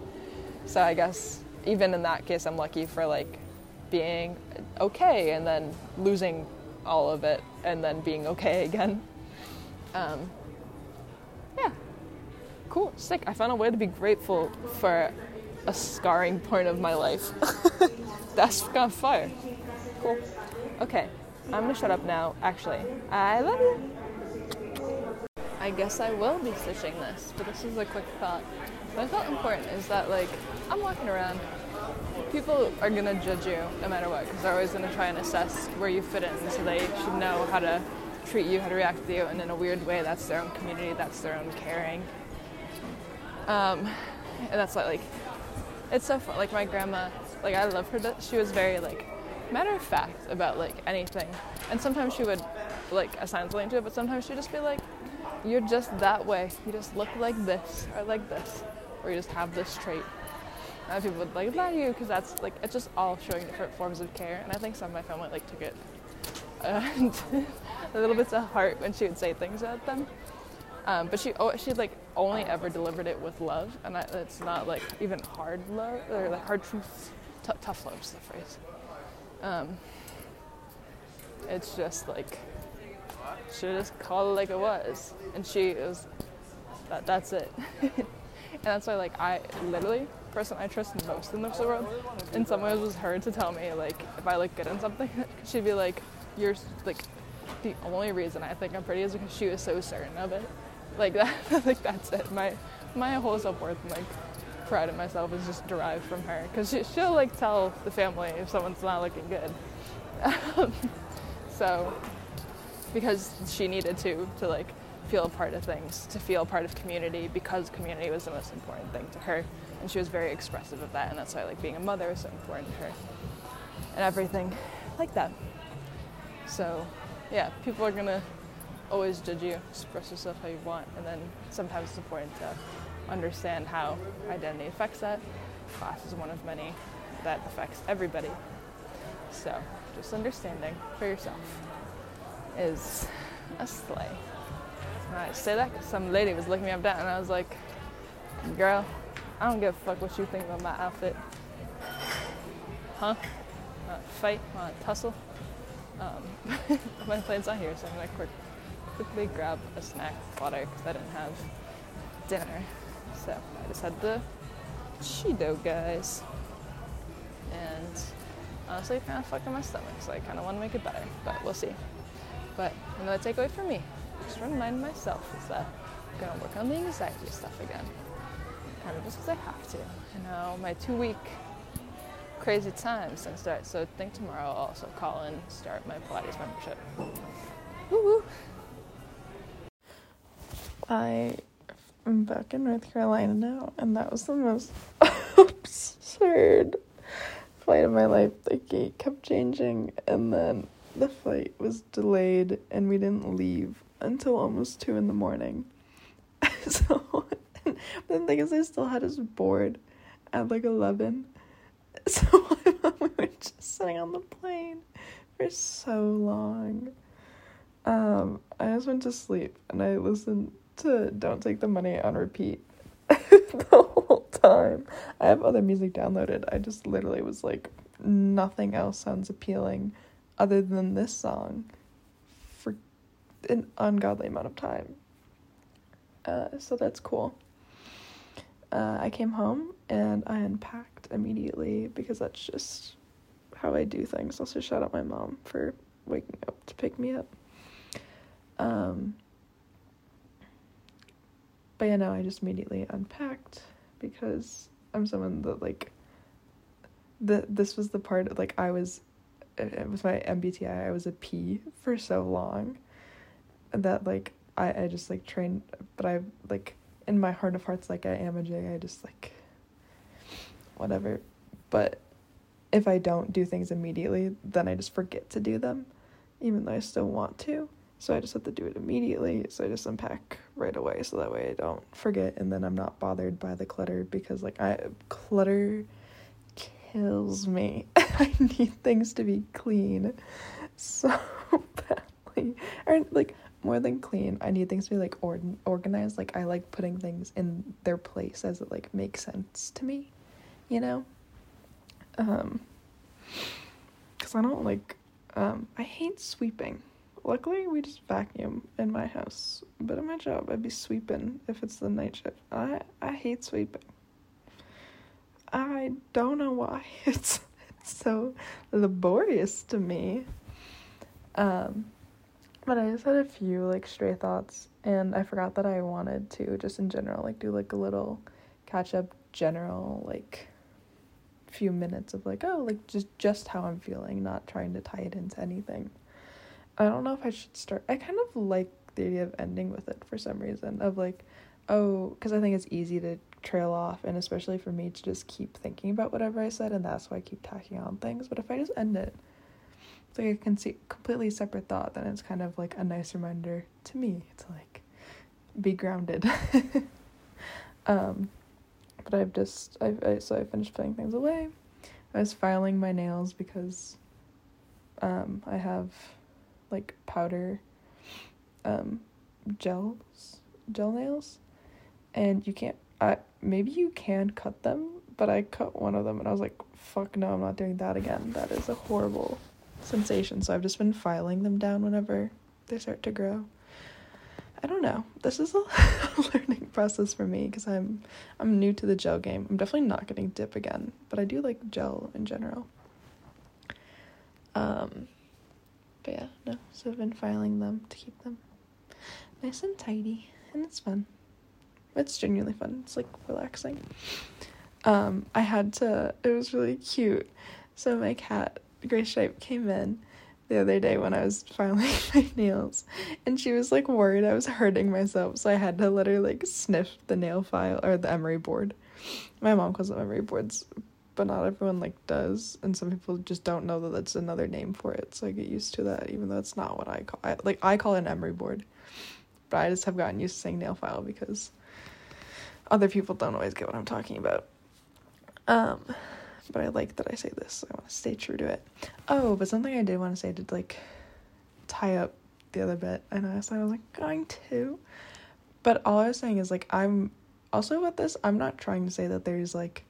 So I guess even in that case, I'm lucky for like being okay and then losing all of it and then being okay again. Um, yeah, cool, sick. I found a way to be grateful for a scarring point of my life. That's got fire. Cool. Okay, I'm gonna shut up now. Actually, I love you. I guess I will be stitching this, but this is a quick thought. What I felt important is that, like, I'm walking around. People are gonna judge you no matter what, because they're always gonna try and assess where you fit in, so they should know how to treat you, how to react to you, and in a weird way, that's their own community, that's their own caring. Um, and that's why like it's so fun. Like my grandma, like I love her. But she was very like matter of fact about like anything, and sometimes she would like assign something to it, but sometimes she'd just be like, "You're just that way. You just look like this or like this, or you just have this trait." And people would like lie to you because that's like it's just all showing different forms of care, and I think some of my family like took it uh, a little bit to heart when she would say things about them. Um, but she oh, she like only ever delivered it with love, and it's not like even hard love or like hard truths. T- tough love is the phrase. Um, it's just like she just called it like it was, and she was that. That's it. and that's why like I literally person I trust most in this world, in some ways, was her to tell me like if I look good in something, she'd be like, "You're like." The only reason I think I'm pretty is because she was so certain of it. Like that, like that's it. My my whole self worth and like pride in myself is just derived from her because she, she'll like tell the family if someone's not looking good. so because she needed to to like feel a part of things, to feel a part of community because community was the most important thing to her, and she was very expressive of that, and that's why like being a mother was so important to her, and everything like that. So, yeah, people are gonna always judge you, express yourself how you want, and then sometimes it's important to understand how identity affects that. Class is one of many that affects everybody. So, just understanding for yourself is a sleigh. And I say that because some lady was looking me up down, and I was like, girl, I don't give a fuck what you think about my outfit. Huh? Want to fight? Want to tussle? Um, my plan's not here, so I'm gonna quick quickly grab a snack water because I didn't have dinner. So I just had the Cheeto guys. And honestly, kind of fucked up my stomach, so I kind of want to make it better, but we'll see. But another takeaway for me, just remind myself is that I'm gonna work on the anxiety stuff again. Kind of just because I have to. You know, my two week crazy time since start. So I think tomorrow I'll also call and start my Pilates membership. Woo woo. I am back in North Carolina now, and that was the most absurd flight of my life. The gate kept changing, and then the flight was delayed, and we didn't leave until almost two in the morning. so, the thing is, I still had us board at like eleven. So we were just sitting on the plane for so long. Um, I just went to sleep and I listened to Don't Take the Money on repeat the whole time. I have other music downloaded. I just literally was like, nothing else sounds appealing other than this song for an ungodly amount of time. Uh, so that's cool. Uh, I came home and I unpacked immediately because that's just how I do things. Also, shout out my mom for waking up to pick me up. Um, but yeah, no, I just immediately unpacked because I'm someone that like the this was the part of, like I was it was my MBTI I was a P for so long that like I I just like trained but I like in my heart of hearts like I am a J I just like whatever but if I don't do things immediately then I just forget to do them even though I still want to so I just have to do it immediately. So I just unpack right away so that way I don't forget and then I'm not bothered by the clutter because like I clutter kills me. I need things to be clean so badly. Or like more than clean, I need things to be like or- organized. Like I like putting things in their place as it like makes sense to me, you know? Um cuz I don't like um I hate sweeping Luckily, we just vacuum in my house, but at my job, I'd be sweeping if it's the night shift. I I hate sweeping. I don't know why it's it's so laborious to me. Um, but I just had a few like stray thoughts, and I forgot that I wanted to just in general like do like a little catch up, general like few minutes of like oh like just just how I'm feeling, not trying to tie it into anything. I don't know if I should start. I kind of like the idea of ending with it for some reason of like, oh, because I think it's easy to trail off and especially for me to just keep thinking about whatever I said and that's why I keep tacking on things. But if I just end it, it's like a completely separate thought, then it's kind of like a nice reminder to me to like be grounded. um, but I've just I, I so I finished putting things away. I was filing my nails because um, I have like powder um, gels gel nails and you can't I maybe you can cut them, but I cut one of them and I was like, fuck no, I'm not doing that again. That is a horrible sensation. So I've just been filing them down whenever they start to grow. I don't know. This is a learning process for me because I'm I'm new to the gel game. I'm definitely not getting dip again, but I do like gel in general. Um, but yeah, no. So I've been filing them to keep them nice and tidy, and it's fun. It's genuinely fun. It's like relaxing. Um, I had to. It was really cute. So my cat Gray Stripe came in the other day when I was filing my nails, and she was like worried I was hurting myself, so I had to let her like sniff the nail file or the emery board. My mom calls them emery boards, but not everyone like does, and some people just don't know that that's another name for it. So I get used to that, even though it's not what I call. I, like I call it an emery board, but I just have gotten used to saying nail file because other people don't always get what I'm talking about. Um, but I like that I say this. I want to stay true to it. Oh, but something I did want to say to like tie up the other bit, and I said I was like going to, but all I was saying is like I'm also with this. I'm not trying to say that there's like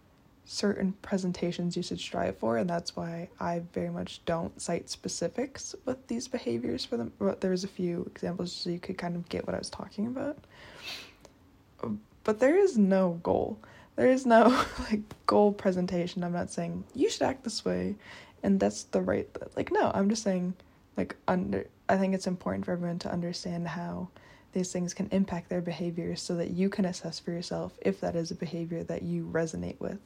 certain presentations you should strive for, and that's why I very much don't cite specifics with these behaviors for them. But there's a few examples so you could kind of get what I was talking about. But there is no goal there is no like goal presentation. I'm not saying you should act this way and that's the right like no, I'm just saying like under I think it's important for everyone to understand how these things can impact their behavior so that you can assess for yourself if that is a behavior that you resonate with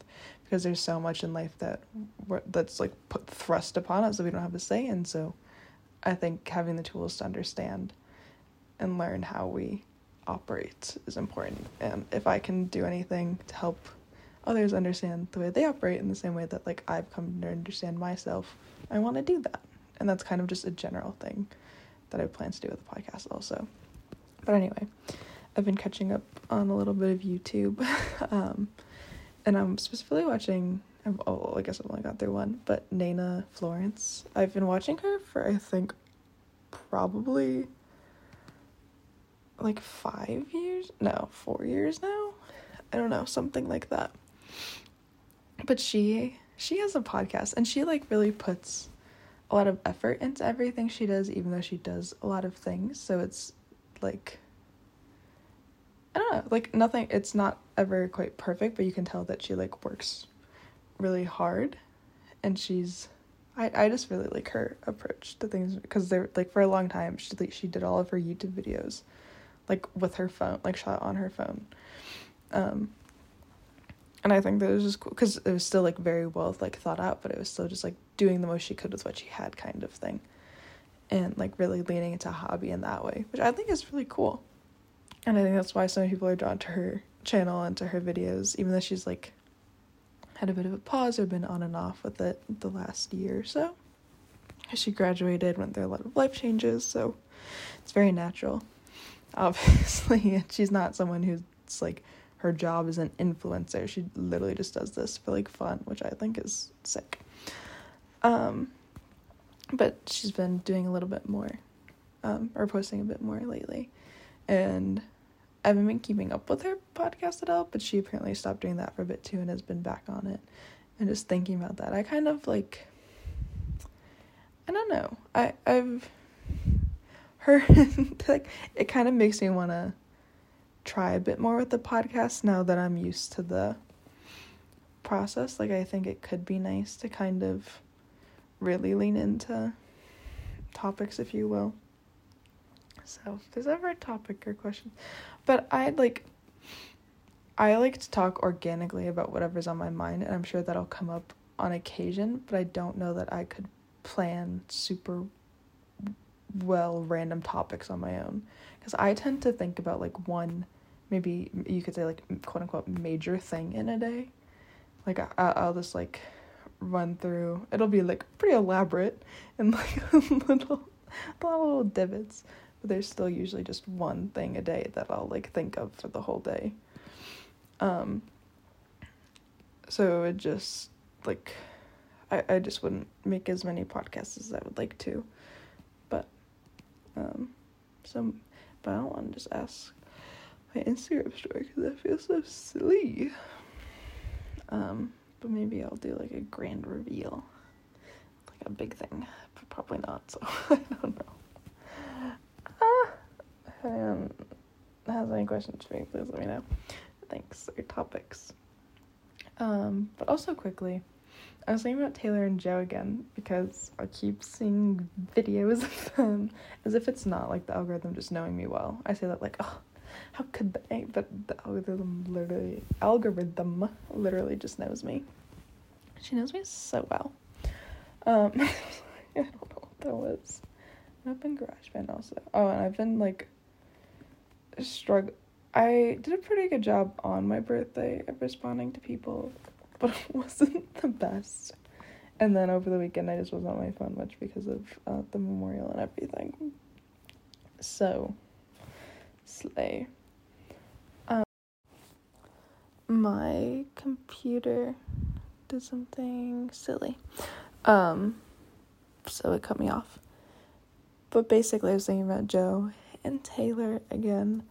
because there's so much in life that that's like put thrust upon us that we don't have a say in so i think having the tools to understand and learn how we operate is important. And if I can do anything to help others understand the way they operate in the same way that like I've come to understand myself, I want to do that. And that's kind of just a general thing that I plan to do with the podcast also. But anyway, I've been catching up on a little bit of YouTube. um, and I'm specifically watching oh, I guess I've only got through one, but Nana Florence. I've been watching her for I think probably like five years? No, four years now? I don't know, something like that. But she she has a podcast and she like really puts a lot of effort into everything she does, even though she does a lot of things. So it's like I don't know, like nothing it's not ever quite perfect, but you can tell that she like works really hard and she's I, I just really like her approach to things because they're like for a long time she like she did all of her YouTube videos like with her phone, like shot on her phone. Um, and I think that was just cool because it was still like very well like thought out, but it was still just like doing the most she could with what she had, kind of thing, and like really leaning into a hobby in that way, which I think is really cool. And I think that's why so many people are drawn to her channel and to her videos, even though she's like had a bit of a pause or been on and off with it the last year or so. She graduated, went through a lot of life changes, so it's very natural obviously. she's not someone who's like her job is an influencer. She literally just does this for like fun, which I think is sick. Um, but she's been doing a little bit more, um, or posting a bit more lately, and I haven't been keeping up with her podcast at all. But she apparently stopped doing that for a bit too, and has been back on it. And just thinking about that, I kind of like. I don't know. I I've her like it kind of makes me want to try a bit more with the podcast now that I'm used to the process. Like I think it could be nice to kind of really lean into topics if you will. So, if there's ever a topic or question, but I'd like I like to talk organically about whatever's on my mind, and I'm sure that'll come up on occasion, but I don't know that I could plan super well random topics on my own because I tend to think about like one maybe you could say like quote unquote major thing in a day. Like I, I'll just like run through. It'll be like pretty elaborate and like little, a lot of little divots, but there's still usually just one thing a day that I'll like think of for the whole day. Um. So it just like, I I just wouldn't make as many podcasts as I would like to, um, so, but I don't want to just ask my Instagram story because I feel so silly. Um, but maybe I'll do like a grand reveal, like a big thing, but probably not. So I don't know. Ah, if anyone has any questions for me, please let me know. Thanks. Or topics. Um, but also quickly, I was thinking about Taylor and Joe again because I keep seeing videos of them as if it's not like the algorithm just knowing me well. I say that like, oh, how could they? But the algorithm literally algorithm literally just knows me. She knows me so well. Um, I don't know what that was. I've been GarageBand also. Oh, and I've been like struggle. I did a pretty good job on my birthday of responding to people, but it wasn't the best. And then over the weekend, I just wasn't on my phone much because of uh, the memorial and everything. So, slay. Um, my computer did something silly. Um, so it cut me off. But basically, I was thinking about Joe and Taylor again,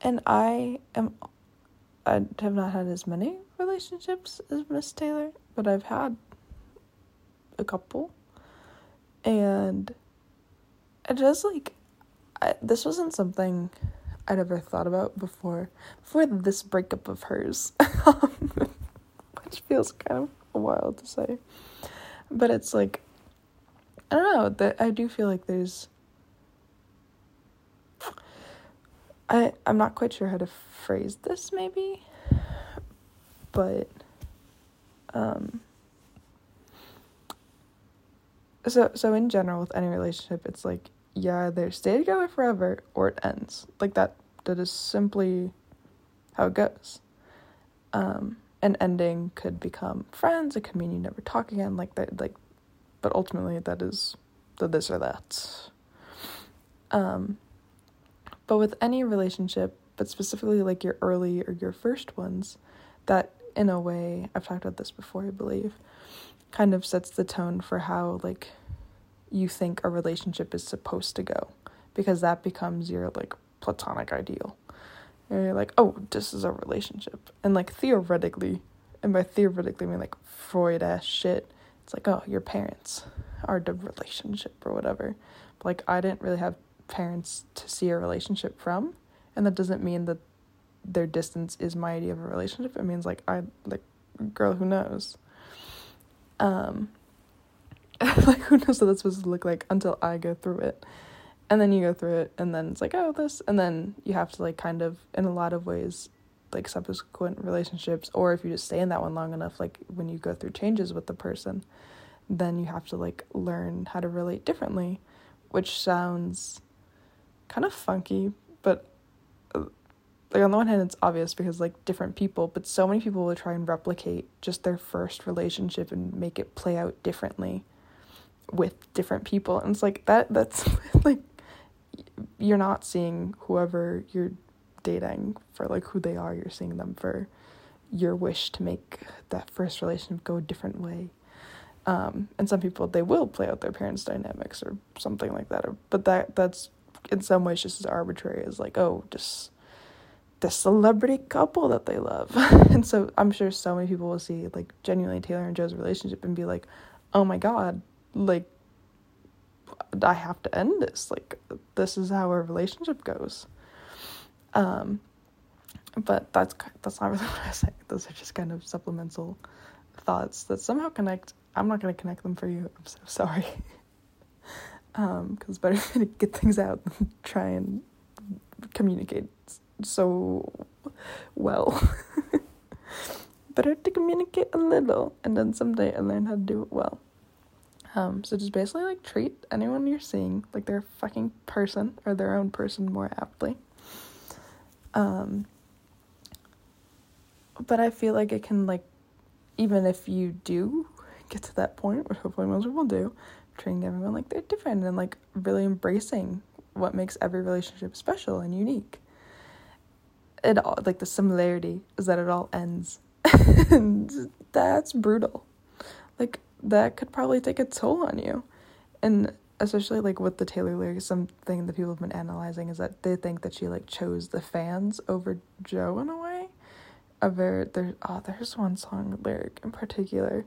and I am. I have not had as many relationships as Miss Taylor, but I've had a couple, and it just like I, this wasn't something I'd ever thought about before before this breakup of hers, which feels kind of wild to say, but it's like I don't know that I do feel like there's I I'm not quite sure how to phrase this maybe but um so so in general with any relationship it's like yeah they stay together forever or it ends. Like that that is simply how it goes. Um an ending could become friends it could mean you never talk again like that like but ultimately that is the this or that. Um but with any relationship but specifically like your early or your first ones that in a way i've talked about this before i believe kind of sets the tone for how like you think a relationship is supposed to go because that becomes your like platonic ideal. And you're like oh this is a relationship. And like theoretically and by theoretically I mean like freud ass shit. It's like oh your parents are the relationship or whatever. But like i didn't really have parents to see a relationship from and that doesn't mean that their distance is my idea of a relationship. It means like I like girl who knows. Um like who knows what that's supposed to look like until I go through it. And then you go through it and then it's like, oh this and then you have to like kind of in a lot of ways like subsequent relationships or if you just stay in that one long enough like when you go through changes with the person then you have to like learn how to relate differently which sounds kind of funky but like on the one hand it's obvious because like different people but so many people will try and replicate just their first relationship and make it play out differently with different people and it's like that that's like you're not seeing whoever you're dating for like who they are you're seeing them for your wish to make that first relationship go a different way. Um, and some people they will play out their parents dynamics or something like that or, but that that's in some ways just as arbitrary as like oh just the celebrity couple that they love. and so I'm sure so many people will see like genuinely Taylor and Joe's relationship and be like, "Oh my god, like I have to end this. Like this is how our relationship goes." Um but that's that's not really what I say. Those are just kind of supplemental thoughts that somehow connect. I'm not going to connect them for you. I'm so sorry. um cuz better to get things out than try and communicate so well. Better to communicate a little, and then someday I learn how to do it well. Um, so just basically like treat anyone you're seeing like they're a fucking person or their own person more aptly. Um, but I feel like it can like even if you do get to that point, which hopefully most people do, treating everyone like they're different and like really embracing what makes every relationship special and unique. It all like the similarity is that it all ends. and that's brutal. Like that could probably take a toll on you. And especially like with the Taylor lyrics, something that people have been analyzing is that they think that she like chose the fans over Joe in a way. A very there oh there's one song lyric in particular.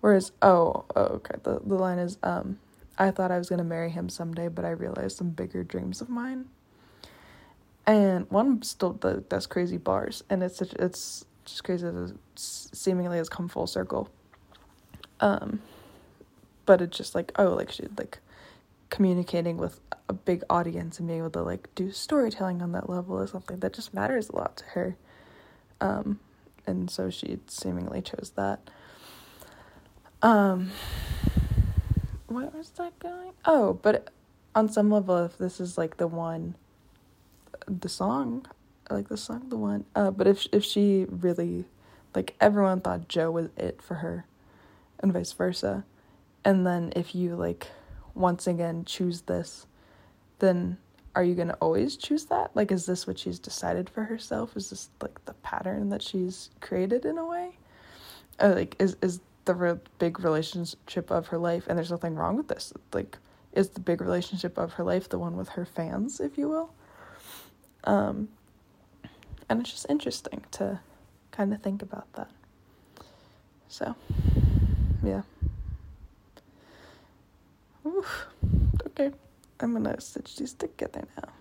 Whereas oh, oh okay the, the line is um I thought I was gonna marry him someday, but I realized some bigger dreams of mine. And one still the that's crazy bars, and it's such, it's just crazy that it seemingly has come full circle. Um, but it's just like oh like she like communicating with a big audience and being able to like do storytelling on that level is something that just matters a lot to her. Um, and so she seemingly chose that. Um, what was that going? Oh, but on some level, if this is like the one, the song, like the song, the one. Uh, but if if she really, like everyone thought Joe was it for her, and vice versa, and then if you like once again choose this, then are you going to always choose that? Like, is this what she's decided for herself? Is this like the pattern that she's created in a way? Or, like, is, is the re- big relationship of her life, and there's nothing wrong with this. Like, is the big relationship of her life the one with her fans, if you will? Um, and it's just interesting to kind of think about that. So, yeah. Oof. Okay, I'm gonna stitch these together now.